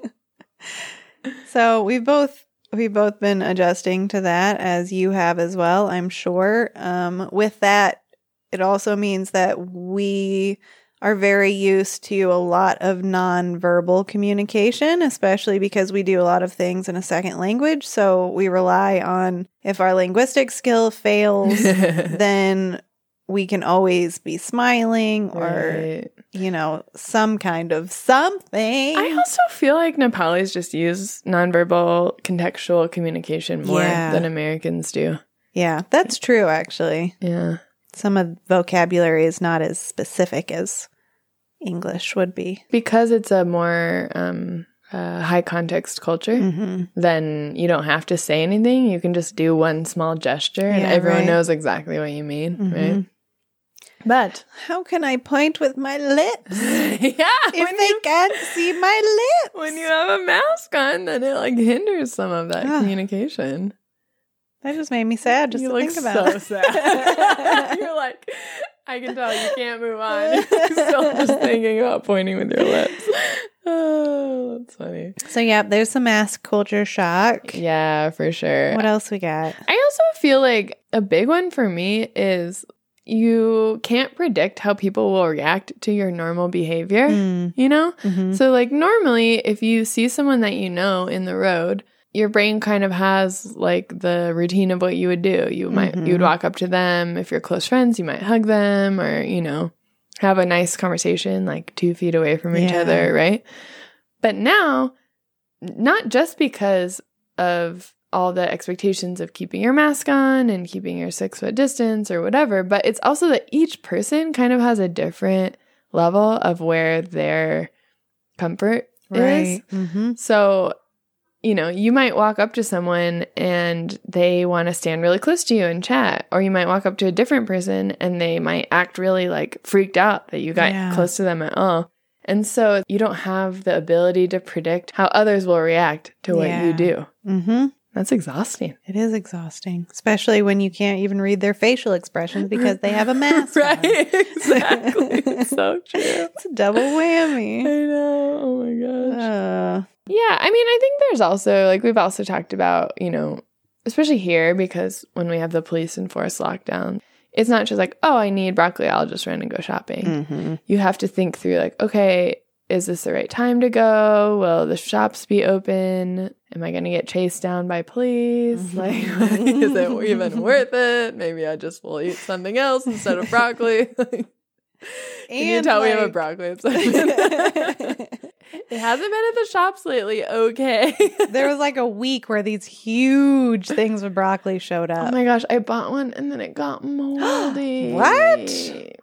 so we've both we've both been adjusting to that as you have as well i'm sure um, with that it also means that we are very used to a lot of nonverbal communication, especially because we do a lot of things in a second language. So we rely on if our linguistic skill fails, then we can always be smiling or, Right. you know, some kind of something. I also feel like Nepalis just use nonverbal contextual communication more Yeah. than Americans do. yeah, that's true, actually. Yeah. Some of the vocabulary is not as specific as English would be. Because it's a more um, uh, high context culture, hmm then you don't have to say anything. You can just do one small gesture and Yeah, everyone right. knows exactly what you mean, Mhm. right? But How can I point with my lips yeah, if when they you, can't see my lips? when you have a mask on, then it like hinders some of that Ah. communication. that just made me sad just you to think about. so sad. You're like, I can tell you can't move on. You're still just thinking about pointing with your lips. Oh, that's funny. so yeah, there's some mask culture shock. Yeah, for sure. What else we got? I also feel like a big one for me is you can't predict how people will react to your normal behavior, Mm, you know? mhm. So, like, normally, if you see someone that you know in the road, your brain kind of has like the routine of what you would do. You might you would Mhm. walk up to them if you're close friends, you might hug them or you know have a nice conversation like two feet away from each Yeah. other, right? But now, not just because of all the expectations of keeping your mask on and keeping your six foot distance or whatever, but it's also that each person kind of has a different level of where their comfort is. Right. hmm So, you know, you might walk up to someone and they want to stand really close to you and chat, or you might walk up to a different person and they might act really like freaked out that you got Yeah. close to them at all. And so you don't have the ability to predict how others will react to what Yeah. you do. hmm That's exhausting. It is exhausting, especially when you can't even read their facial expressions because they have a mask. on. right? Exactly. It's so true. It's a double whammy. I know. Oh my gosh. Uh, Yeah, I mean, I think there's also like we've also talked about, you know, especially here because when we have the police enforced lockdown, it's not just like, oh, I need broccoli, I'll just run and go shopping. mhm. You have to think through like, okay, is this the right time to go? Will the shops be open? Am I going to get chased down by police? Like, is it even worth it? Maybe I just will eat something else instead of broccoli. Can you tell we have a broccoli obsession? It hasn't been at the shops lately. Okay. there was like a week where these huge things with broccoli showed oh up. oh my gosh, I bought one and then it got moldy. What?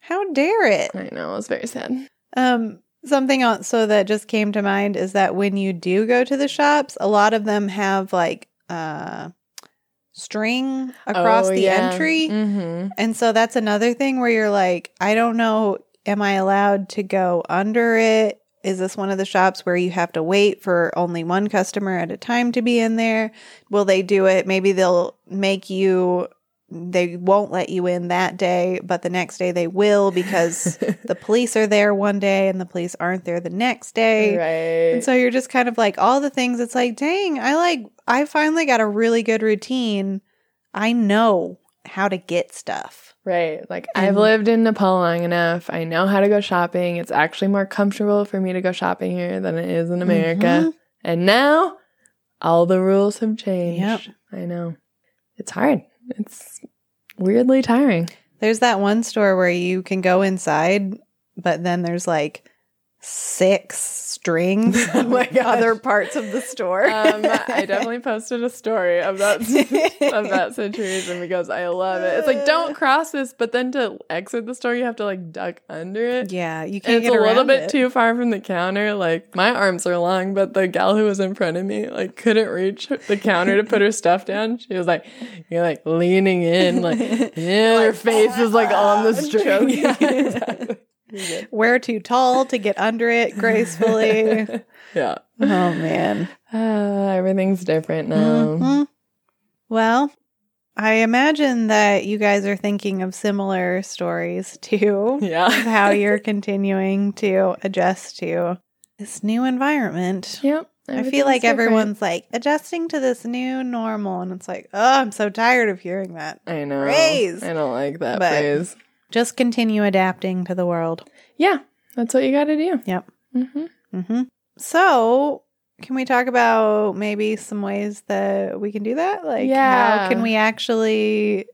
How dare it? I know, it was very sad. Um, something also that just came to mind is that when you do go to the shops, a lot of them have like uh string across Oh, the yeah. entry. Mm-hmm. And so that's another thing where you're like, I don't know, am I allowed to go under it? Is this one of the shops where you have to wait for only one customer at a time to be in there? Will they do it? Maybe they'll make you, they won't let you in that day, but the next day they will because the police are there one day and the police aren't there the next day. right. And so you're just kind of like all the things. It's like, dang, I like, I finally got a really good routine. I know how to get stuff. right. Like And- I've lived in Nepal long enough. I know how to go shopping. It's actually more comfortable for me to go shopping here than it is in America. Mhm. And now all the rules have changed. Yep. I know. It's hard. It's weirdly tiring. There's that one store where you can go inside, but then there's like six strings Oh gosh. other parts of the store. Um, I definitely posted a story of that of that situation because I love it. It's like don't cross this, but then to exit the store, you have to like duck under it. Yeah, you can't it's get a little bit it. too far from the counter. Like my arms are long, but the gal who was in front of me like couldn't reach the counter to put her stuff down. She was like, you're like leaning in, like yeah, her face is like on the string. Yeah, exactly. We're too tall to get under it gracefully. yeah. oh man. Uh, everything's different now. Mhm. Well, I imagine that you guys are thinking of similar stories too. Yeah. how you're continuing to adjust to this new environment. Yep. I feel like different. everyone's like adjusting to this new normal, and it's like, oh, I'm so tired of hearing that. I know. Phrase. I don't like that But- phrase. Just continue adapting to the world. Yeah, that's what you got to do. Yep. hmm Mm-hmm. So, can we talk about maybe some ways that we can do that? Like, Yeah. how can we actually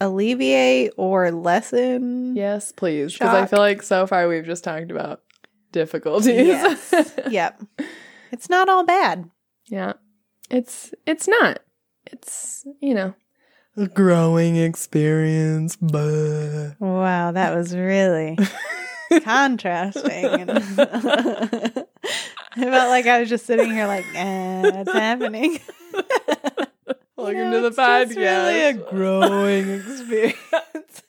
alleviate or lessen? Yes, please. Because I feel like so far we've just talked about difficulties. Yes. yep. It's not all bad. yeah. It's it's not. It's, you know, a growing experience. But Wow, that was really contrasting. I felt like I was just sitting here, like, eh, what's happening? Welcome know, to the podcast. really a growing experience.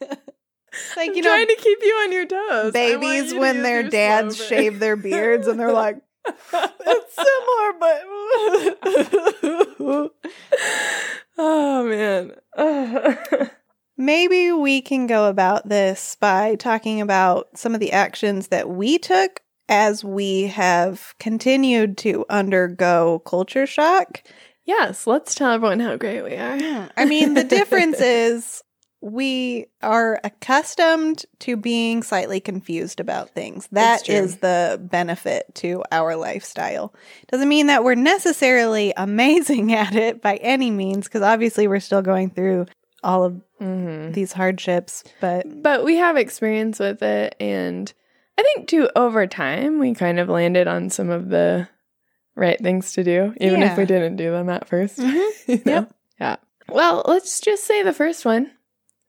like I'm you know, trying to keep you on your toes. Babies you when their dads shave their beards and they're like, it's similar, but oh man. maybe we can go about this by talking about some of the actions that we took as we have continued to undergo culture shock. yes, let's tell everyone how great we are. I mean, the difference is we are accustomed to being slightly confused about things. That is the benefit to our lifestyle. Doesn't mean that we're necessarily amazing at it by any means, because obviously we're still going through all of hmm these hardships. But But we have experience with it, and I think too over time we kind of landed on some of the right things to do, even Yeah. if we didn't do them at 1st Mhm. You know? Yep. Yeah. Well, let's just say the first one.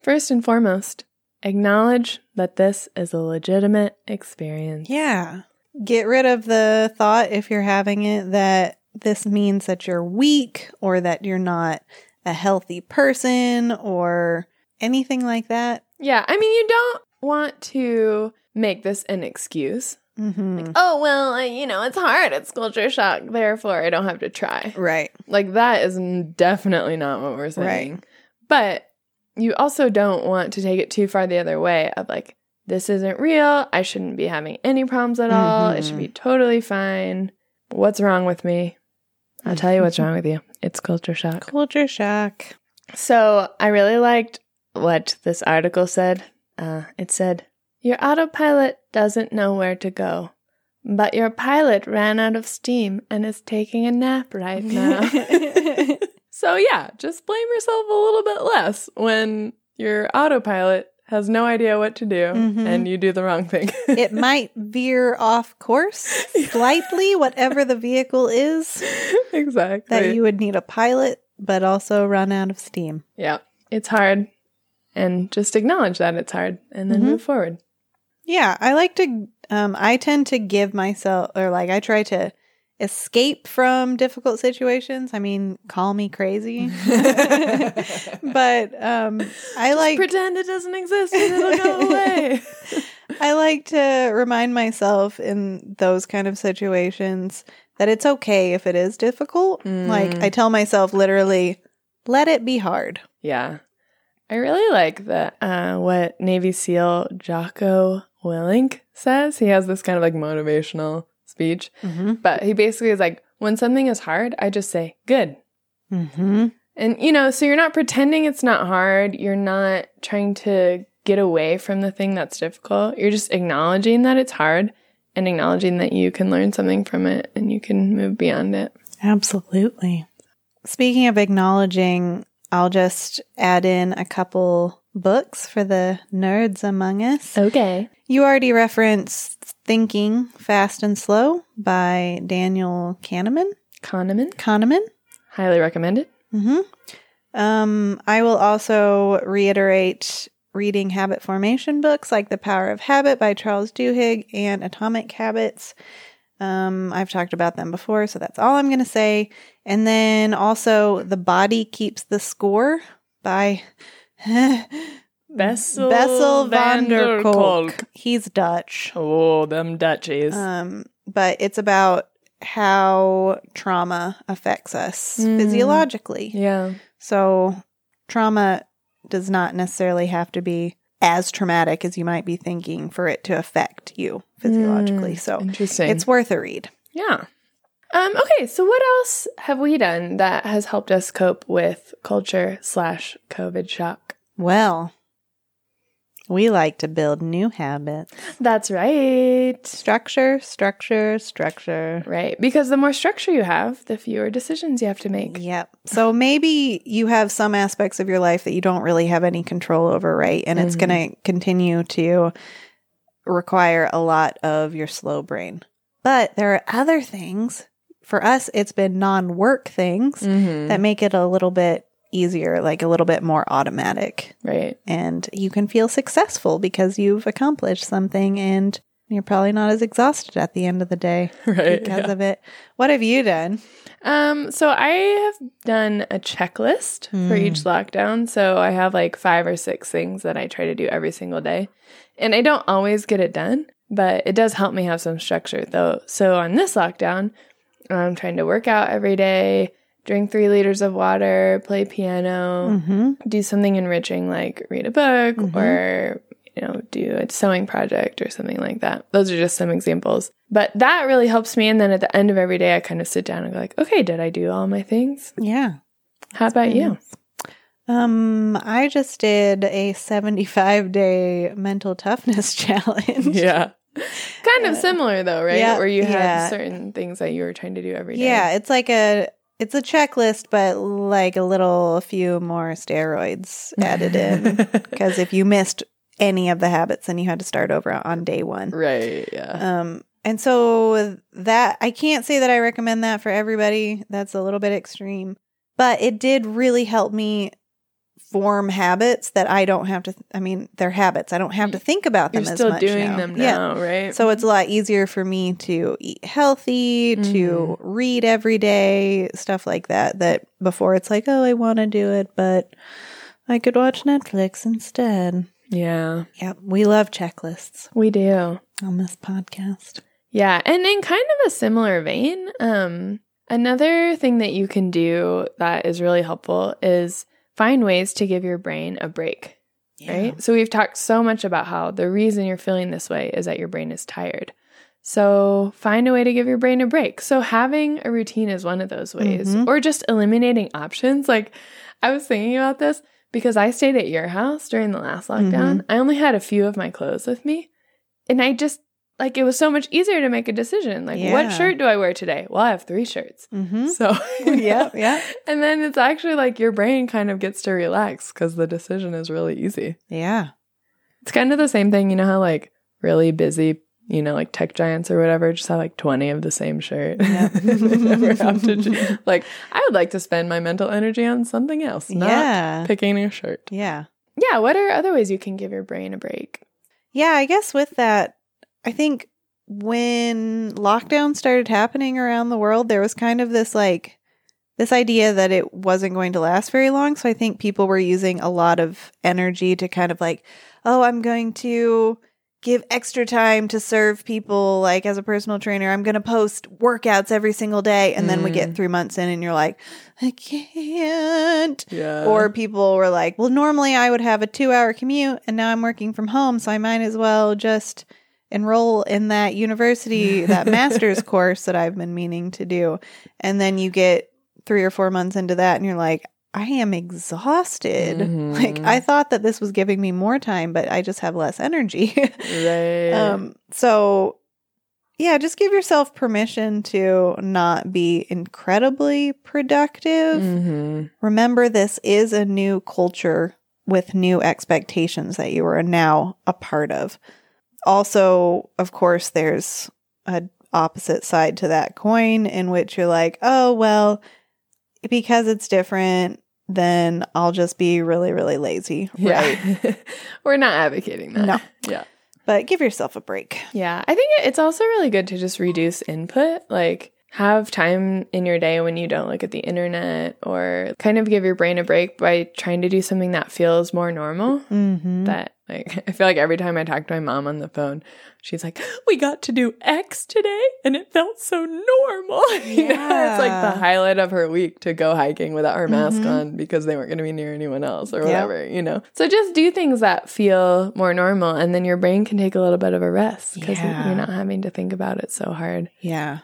First and foremost, acknowledge that this is a legitimate experience. yeah, get rid of the thought if you're having it that this means that you're weak or that you're not a healthy person or anything like that. Yeah, I mean, you don't want to make this an excuse. Mm-hmm. Oh, well, you know, it's hard. It's culture shock. Therefore, I don't have to try. Right. Like, that is definitely not what we're saying. Right. But you also don't want to take it too far the other way of like, this isn't real. I shouldn't be having any problems at all. It should be totally fine. What's wrong with me? I'll tell you what's wrong with you. It's culture shock. Culture shock. So I really liked what this article said. Uh, it said, Your autopilot doesn't know where to go, but your pilot ran out of steam and is taking a nap right now. so, yeah, just blame yourself a little bit less when your autopilot has no idea what to do Mhm. and you do the wrong thing. it might veer off course slightly, whatever the vehicle is, exactly. that you would need a pilot, but also run out of steam. yeah, it's hard. And just acknowledge that it's hard and then Mhm. move forward. Yeah, I like to, um, I tend to give myself, or like I try to escape from difficult situations. I mean, call me crazy. but um, I Just like pretend it doesn't exist and it'll go away. I like to remind myself in those kind of situations that it's okay if it is difficult. Like Mm. I tell myself literally, let it be hard. yeah. I really like that uh, what Navy SEAL Jocko Willink says. He has this kind of like motivational speech, Mm-hmm. but he basically is like, when something is hard, I just say, good. Mm-hmm. And, you know, so you're not pretending it's not hard. You're not trying to get away from the thing that's difficult. You're just acknowledging that it's hard and acknowledging that you can learn something from it and you can move beyond it. Absolutely. Speaking of acknowledging, I'll just add in a couple books for the nerds among us. Okay. You already referenced Thinking Fast and Slow by Daniel Kahneman. Kahneman. Kahneman. Highly recommended. hmm Um, I will also reiterate reading habit formation books like The Power of Habit by Charles Duhigg and Atomic Habits. Um, I've talked about them before, so that's all I'm going to say. And then also The Body Keeps the Score by Bessel, Bessel van der Kolk. Kolk. He's Dutch. Oh, them Dutchies. Um, but it's about how trauma affects us Mm. physiologically. yeah. So, trauma does not necessarily have to be as traumatic as you might be thinking for it to affect you physiologically. Mm, So, Interesting. it's worth a read. yeah. Um, okay, so what else have we done that has helped us cope with culture slash COVID shock? Well, We like to build new habits. That's right. Structure, structure, structure. Right. Because the more structure you have, the fewer decisions you have to make. Yep. So maybe you have some aspects of your life that you don't really have any control over, right? And it's Mhm. going to continue to require a lot of your slow brain. But there are other things. For us, it's been non work things Mm-hmm. that make it a little bit easier, like a little bit more automatic. right. And you can feel successful because you've accomplished something and you're probably not as exhausted at the end of the day Right. because yeah. of it. What have you done? Um, so I have done a checklist for Mm. each lockdown. So I have like five or six things that I try to do every single day. And I don't always get it done, but it does help me have some structure though. So on this lockdown, I'm trying to work out every day, drink three liters of water, play piano, Mm-hmm. do something enriching like read a book Mhm. or you know do a sewing project or something like that those are just some examples but that really helps me and then at the end of every day i kind of sit down and go like okay did i do all my things Yeah. how about you Um, I just did a 75 day mental toughness challenge. yeah kind of Yeah. similar though right Yeah, where you had yeah. certain things that you were trying to do every day Yeah, it's like a it's a checklist, but like a little, a few more steroids added in. Because if you missed any of the habits, then you had to start over on day one. right yeah Um, and so that I can't say that I recommend that for everybody. That's a little bit extreme, but it did really help me form habits that I don't have to. I mean, they're habits. I don't have to think about them you're as still much doing now. them Yeah. now right So it's a lot easier for me to eat healthy, Mm-hmm. to read every day, stuff like that. That before it's like, oh, I want to do it, but I could watch Netflix instead. yeah Yep, we love checklists we do on this podcast. Yeah, and in kind of a similar vein, um, another thing that you can do that is really helpful is find ways to give your brain a break, right? So we've talked so much about how the reason you're feeling this way is that your brain is tired. So find a way to give your brain a break. So having a routine is one of those ways, Mhm. or just eliminating options. Like I was thinking about this because I stayed at your house during the last lockdown. I only had a few of my clothes with me, and I just like it was so much easier to make a decision. Like, Yeah. what shirt do I wear today? Well, I have three shirts. Mm-hmm. So, yeah, yeah, And then it's actually like your brain kind of gets to relax because the decision is really easy. yeah. It's kind of the same thing, you know, how like really busy, you know, like tech giants or whatever just have like 20 of the same shirt. Yeah. Never have to like, I would like to spend my mental energy on something else, not yeah, picking a shirt. yeah, Yeah. What are other ways you can give your brain a break? yeah. I guess with that, I think when lockdown started happening around the world, there was kind of this like this idea that it wasn't going to last very long. So I think people were using a lot of energy to kind of like, oh, I'm going to give extra time to serve people like as a personal trainer. I'm going to post workouts every single day. And then we get Mm. three months in and you're like, I can't. Yeah. or people were like, well, normally I would have a two hour commute and now I'm working from home. So I might as well just enroll in that university, that master's course that I've been meaning to do. And then you get three or four months into that and you're like, I am exhausted. Mhm. Like I thought that this was giving me more time, but I just have less energy. right. um, so yeah, just give yourself permission to not be incredibly productive Mhm. remember this is a new culture with new expectations that you are now a part of. Also, of course, there's a opposite side to that coin in which you're like, "Oh, well, because it's different, then I'll just be really really lazy." Right? Yeah. We're not advocating that. No. Yeah. But give yourself a break. Yeah. I think it's also really good to just reduce input. Like, have time in your day when you don't look at the internet or kind of give your brain a break by trying to do something that feels more normal. Mhm. That, like, I feel like every time I talk to my mom on the phone, she's like, We got to do X today and it felt so normal. you know, it's like the highlight of her week to go hiking without her mask Mhm. on because they weren't going to be near anyone else or Yep. whatever, you know? So just do things that feel more normal and then your brain can take a little bit of a rest because Yeah. you're not having to think about it so hard. Yeah.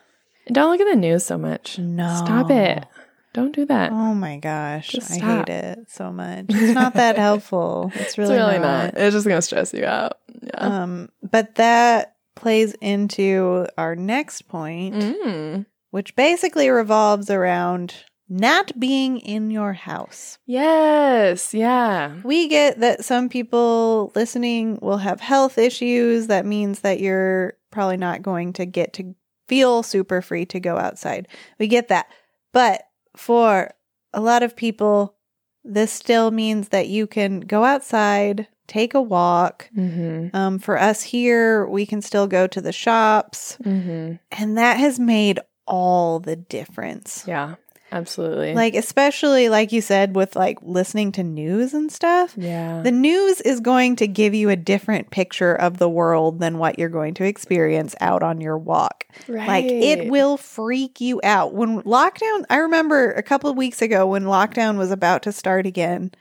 And don't look at the news so much. No. Stop it. Don't do that. Oh my gosh. I hate it so much. It's not that helpful. It's really, it's really not. not. It's just gonna stress you out. Yeah. Um, but that plays into our next point, Mm. which basically revolves around not being in your house. Yes. Yeah. We get that some people listening will have health issues. That means that you're probably not going to get to feel super free to go outside. We get that. But for a lot of people, this still means that you can go outside, take a walk. Mm-hmm. Um, for us here, we can still go to the shops, Mm-hmm. and that has made all the difference. Yeah. Absolutely. Like, especially like you said, with like listening to news and stuff. yeah. The news is going to give you a different picture of the world than what you're going to experience out on your walk. right. Like it will freak you out. When lockdown, I remember a couple of weeks ago when lockdown was about to start again,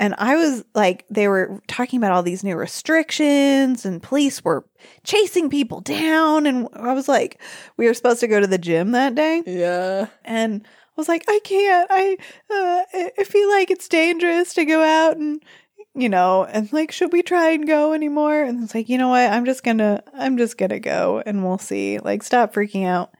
and I was like, they were talking about all these new restrictions, and police were chasing people down. And I was like, we were supposed to go to the gym that day, Yeah. and was like, I can't. I uh, I feel like it's dangerous to go out and you know, and like, should we try and go anymore? And it's like, you know what? I'm just gonna, I'm just gonna go, and we'll see. Like, stop freaking out.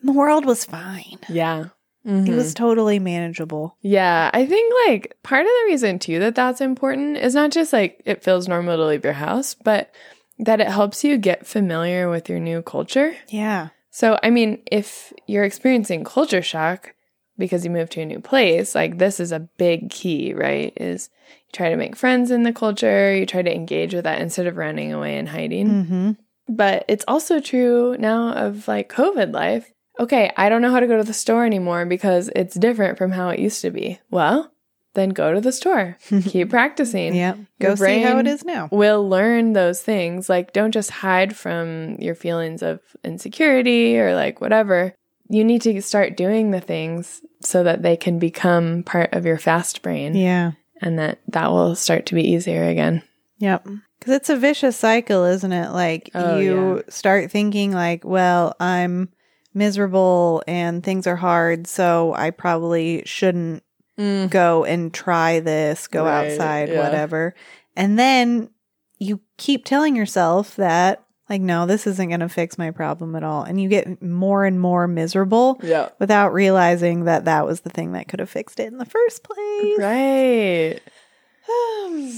And the world was fine. Yeah. It Mhm. was totally manageable. Yeah, I think like part of the reason too that that's important is not just like it feels normal to leave your house, but that it helps you get familiar with your new culture. Yeah. So, I mean, if you're experiencing culture shock because you move to a new place, like this is a big key, right? Is you try to make friends in the culture, you try to engage with that instead of running away and hiding. Mm-hmm. But it's also true now of like COVID life. Okay, I don't know how to go to the store anymore because it's different from how it used to be. Well, then go to the store. Keep practicing. Yeah. Go see how it is now. We'll learn those things. Like, don't just hide from your feelings of insecurity or like whatever. You need to start doing the things so that they can become part of your fast brain Yeah. and that that will start to be easier again. Yep. Because it's a vicious cycle, isn't it? Like Oh, you start thinking like, well, I'm miserable and things are hard, so I probably shouldn't mm. go and try this, go Right, outside, yeah. whatever. And then you keep telling yourself that like no, this isn't going to fix my problem at all. And you get more and more miserable Yeah. without realizing that that was the thing that could have fixed it in the first place. Right.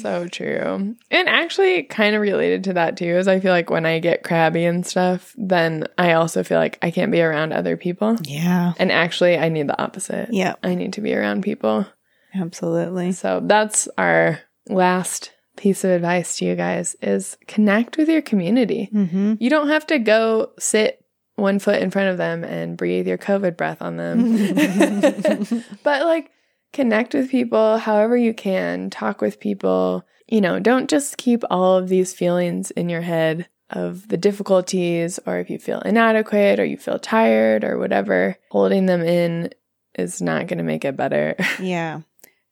So true. And actually, kind of related to that too, is I feel like when I get crabby and stuff, then I also feel like I can't be around other people. yeah. And actually, I need the opposite. Yeah, I need to be around people. absolutely. So that's our last piece of advice to you guys is connect with your community. Mhm. You don't have to go sit one foot in front of them and breathe your COVID breath on them. but like connect with people however you can, talk with people. You know, don't just keep all of these feelings in your head of the difficulties or if you feel inadequate or you feel tired or whatever. Holding them in is not going to make it better. Yeah.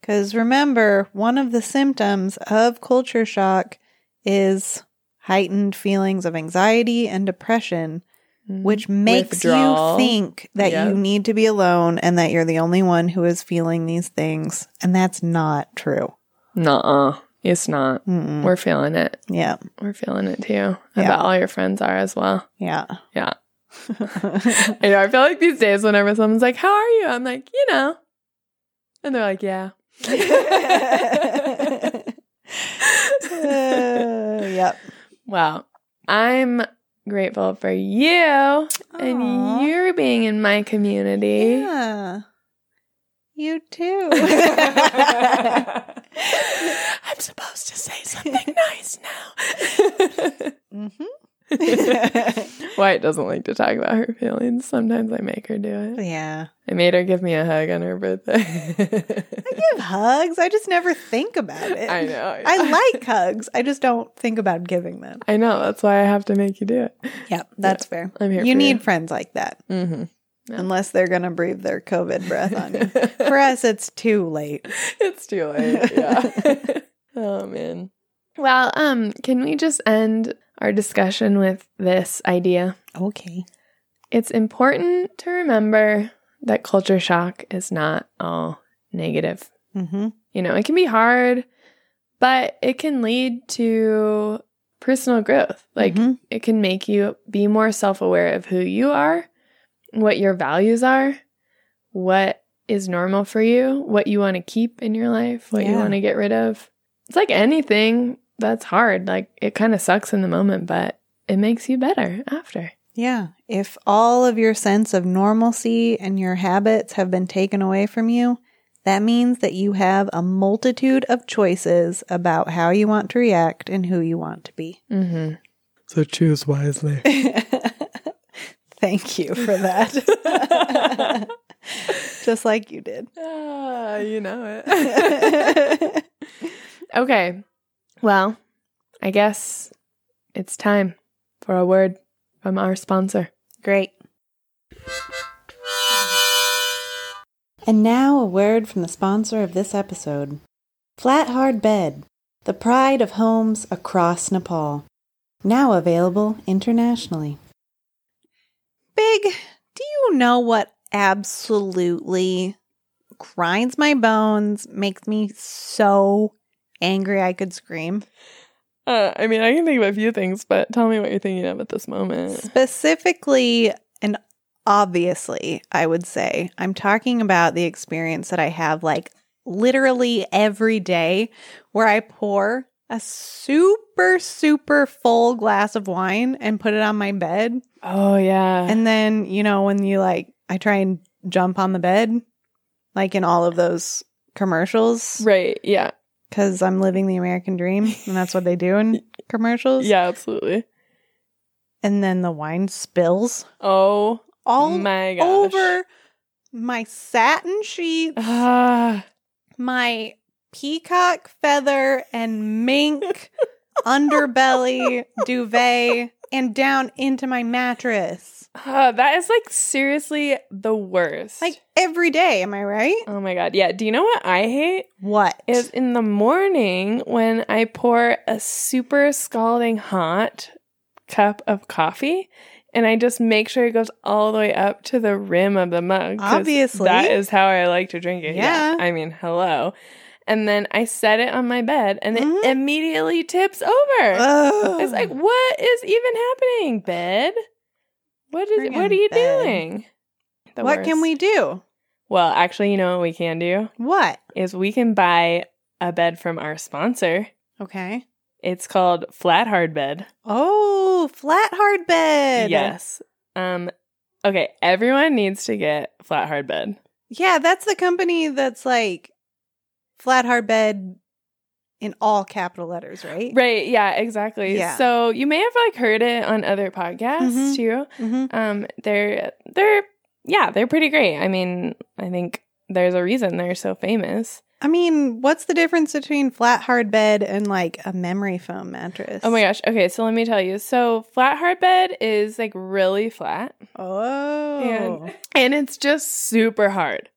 Because remember, one of the symptoms of culture shock is heightened feelings of anxiety and depression, which makes Mm-hmm. Withdrawal. you think that Yep. you need to be alone and that you're the only one who is feeling these things. And that's not true. Nuh-uh. It's not. Mm-mm. We're feeling it. Yeah. We're feeling it too. I Yeah. bet all your friends are as well. Yeah. Yeah. I know. I feel like these days, whenever someone's like, "How are you?" I'm like, "You know," and they're like, "Yeah." Uh, yep. Well, I'm grateful for you Aw. and you're being in my community. Yeah. You too. I'm supposed to say something nice now. hmm Wyatt doesn't like to talk about her feelings. Sometimes I make her do it. Yeah. I made her give me a hug on her birthday. I give hugs. I just never think about it. I know. I like hugs. I just don't think about giving them. I know. That's why I have to make you do it. Yep, that's fair. I'm here You for need you. friends like that, Mm-hmm. Yeah. unless they're going to breathe their COVID breath on you. For us, it's too late. it's too late. Yeah. oh man. Well, um, can we just end our discussion with this idea? Okay. It's important to remember that culture shock is not all negative. Mm-hmm. You know, it can be hard, but it can lead to personal growth. Like Mhm. it can make you be more self aware of who you are, what your values are, what is normal for you, what you want to keep in your life, what you want to get rid of. It's like anything that's hard. Like it kind of sucks in the moment, but it makes you better after. Yeah. If all of your sense of normalcy and your habits have been taken away from you, that means that you have a multitude of choices about how you want to react and who you want to be. Mm-hmm. So choose wisely. Thank you for that. Just like you did. Ah, you know it. okay. Well, I guess it's time for a word from our sponsor. Great. And now a word from the sponsor of this episode Flat Hard Bed, the pride of homes across Nepal. Now available internationally. Big, do you know what absolutely grinds my bones, makes me so angry I could scream? Uh, I mean, I can think of a few things, but tell me what you're thinking of at this moment. Specifically and obviously, I would say I'm talking about the experience that I have like literally every day where I pour a super, super full glass of wine and put it on my bed. Oh, yeah. And then, you know, when you like, I try and jump on the bed, like in all of those commercials, right. Yeah. Because I'm living the American dream and that's what they do in commercials. Yeah, absolutely. And then the wine spills Oh, all my gosh. over my satin sheets, Ah. my peacock feather and mink underbelly duvet, and down into my mattress. Ah, that is like seriously the worst. Like every day, am I right? oh my God. Yeah. Do you know what I hate? What? is in the morning when I pour a super scalding hot cup of coffee and I just make sure it goes all the way up to the rim of the mug. Obviously. That is how I like to drink it. Yeah. I mean, hello. And then I set it on my bed and it Mhm. immediately tips over. Ugh. It's like, what is even happening, bed? What is what are you bed. doing? The what can we do? Well, actually, you know what we can do? What? is we can buy a bed from our sponsor. Okay. It's called Flat Hard Bed. Oh, flat hard bed. Yes. Um okay, everyone needs to get Flat Hard Bed. Yeah, that's the company that's like flat hard bed in all capital letters, right? Right, yeah, exactly. Yeah. So you may have like heard it on other podcasts Mhm. too. Mm-hmm. Um they're they're yeah, they're pretty great. I mean, I think there's a reason they're so famous. I mean, what's the difference between flat hard bed and like a memory foam mattress? Oh my gosh. Okay, so let me tell you. So Flat Hard Bed is like really flat Oh. and and it's just super hard.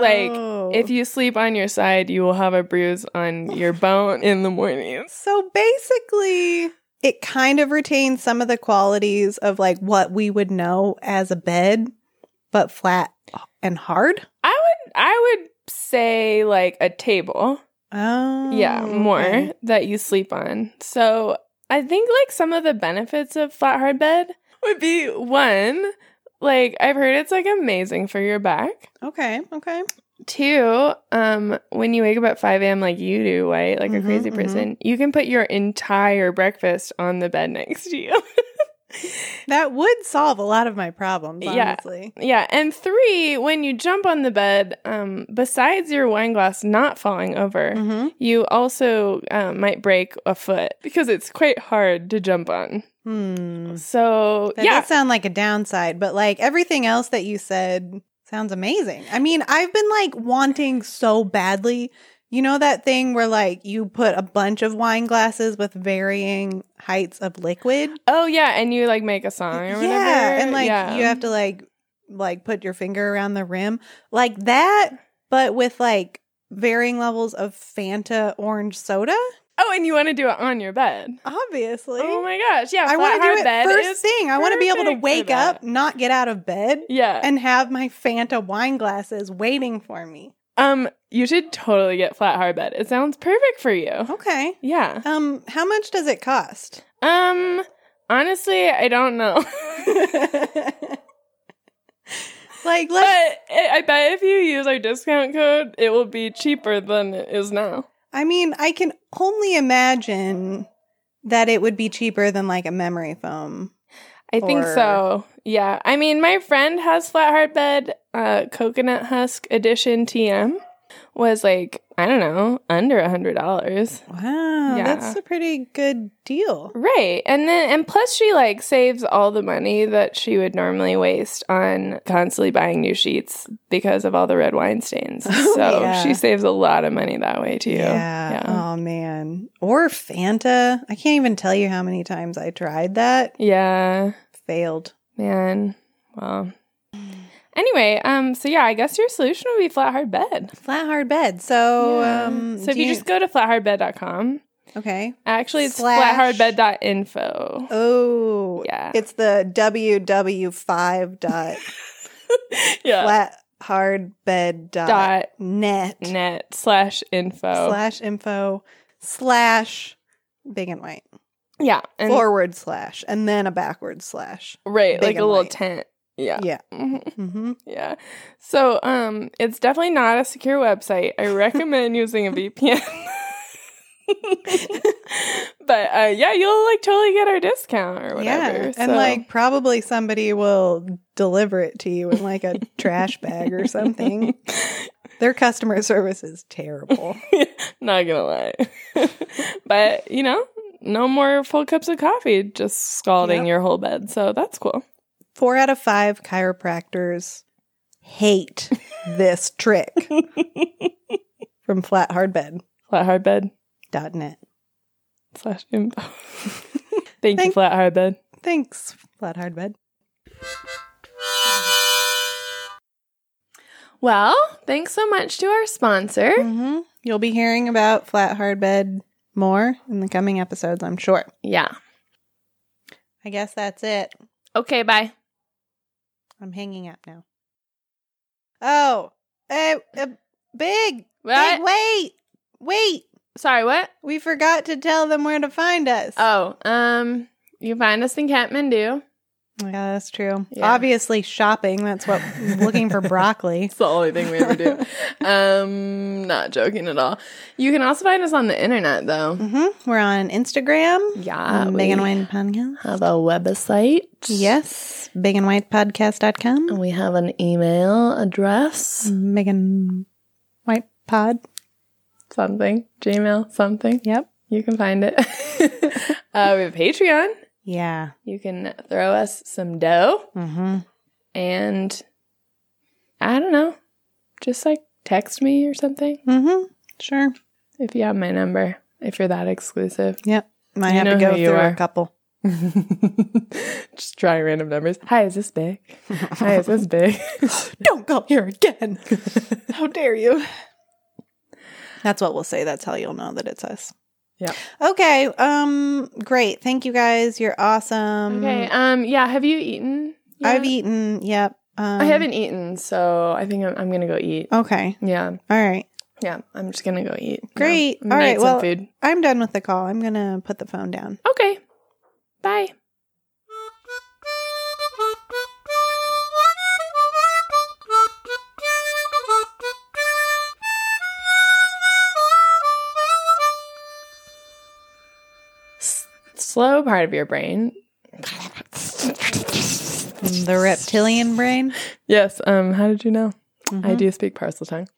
Like, Oh. If you sleep on your side, you will have a bruise on your bone in the morning. So basically, it kind of retains some of the qualities of like what we would know as a bed, but flat and hard. I would I would say like a table. Oh. yeah, more okay. that you sleep on. So I think like some of the benefits of flat hard bed would be one, like I've heard it's like amazing for your back. Okay. Okay. Two, um, when you wake up at 5 a.m. like you do, right? Like a Mhm, crazy mhm. person, you can put your entire breakfast on the bed next to you. That would solve a lot of my problems, Yeah. honestly. Yeah, and three, when you jump on the bed, um, besides your wine glass not falling over, Mm-hmm. you also um, might break a foot because it's quite hard to jump on. Hmm. So That yeah, does sound like a downside, but like everything else that you said sounds amazing. I mean, I've been like wanting so badly. You know that thing where like you put a bunch of wine glasses with varying heights of liquid? oh yeah, and you like make a song or whatever. Yeah, and like Yeah. you have to like like put your finger around the rim. Like that but with like varying levels of Fanta orange soda? Oh, and you want to do it on your bed? Obviously. Oh my gosh! Yeah, I want to do it bed first thing. I want to be able to wake up, not get out of bed, Yeah, and have my Fanta wine glasses waiting for me. um, you should totally get flat hard bed. It sounds perfect for you. Okay. Yeah. Um, how much does it cost? Um, honestly, I don't know. like, but let's. I I bet if you use our discount code, it will be cheaper than it is now. I mean, I can only imagine that it would be cheaper than like a memory foam. I think so. Yeah. I mean, my friend has flat hard bed, uh, coconut husk edition TM was like, I don't know, under a hundred dollars. Wow, Yeah. that's a pretty good deal. Right. And then and plus she like saves all the money that she would normally waste on constantly buying new sheets because of all the red wine stains. Oh, so yeah. she saves a lot of money that way too. Yeah. Oh man. Or Fanta. I can't even tell you how many times I tried that. Yeah. Failed. Man. Well. Anyway, um, so yeah, I guess your solution would be flat hard bed. Flat hard bed. So Yeah. um so if do you just go to flathardbed.com, Okay. actually it's Slash- flathardbed.info. Oh Yeah. It's the ww5 dot yeah. flat hard bed dot, net net slash info. slash info slash big and white. yeah. And Forward slash and then a backward slash. right, like a and little tent. Yeah. Yeah. Mhm. Mm-hmm. Yeah. So, um, it's definitely not a secure website. I recommend using a VPN. but uh, yeah, you'll like totally get our discount or whatever. Yeah, and so- like probably somebody will deliver it to you in like a trash bag or something. Their customer service is terrible. not gonna lie. but you know, no more full cups of coffee just scalding Yep. your whole bed. So that's cool. Four out of five chiropractors hate this trick from Flat Hard Bed. Flat hard bed Dot net. slash info. Thank you, flat hard bed. Thanks, Flat Hard Bed. Well, thanks so much to our sponsor. Mm-hmm. You'll be hearing about Flat Hard Bed more in the coming episodes, I'm sure. Yeah. I guess that's it. Okay, bye. I'm hanging up now. Oh, uh, uh, big, What? big, wait, wait. Sorry, what? We forgot to tell them where to find us. Oh, um, you find us in Kathmandu. Yeah, that's true. Yeah. Obviously, shopping. That's what looking for broccoli. It's the only thing we ever do. um, not joking at all. You can also find us on the internet, though. hmm We're on Instagram. Yeah, Big and White Podcast. have a website. Yes, big and white podcast.com. We have an email address. Big and White Pod. Something. Gmail. Something. Yep. You can find it. uh, we have Patreon. Yeah. You can throw us some dough. Mm-hmm. And I don't know. Just like text me or something. Mm-hmm. Sure. If you have my number. If you're that exclusive. Yep. Might have to go through a couple. Just try random numbers. Hi, is this big? Hi, is this big? Don't go here again. How dare you? That's what we'll say. That's how you'll know that it's us. Yeah. Okay. Um. Great. Thank you guys. You're awesome. okay. Um. Yeah. Have you eaten? yet? I've eaten. Yep. Um, I haven't eaten, so I think I'm, I'm gonna go eat. Okay. Yeah. All right. Yeah. I'm just gonna go eat. Great. Yeah. All right, well- food. I'm done with the call. I'm gonna put the phone down. Okay. Bye. Slow part of your brain. The reptilian brain. Yes. Um. How did you know? I Mhm. do speak Parseltongue.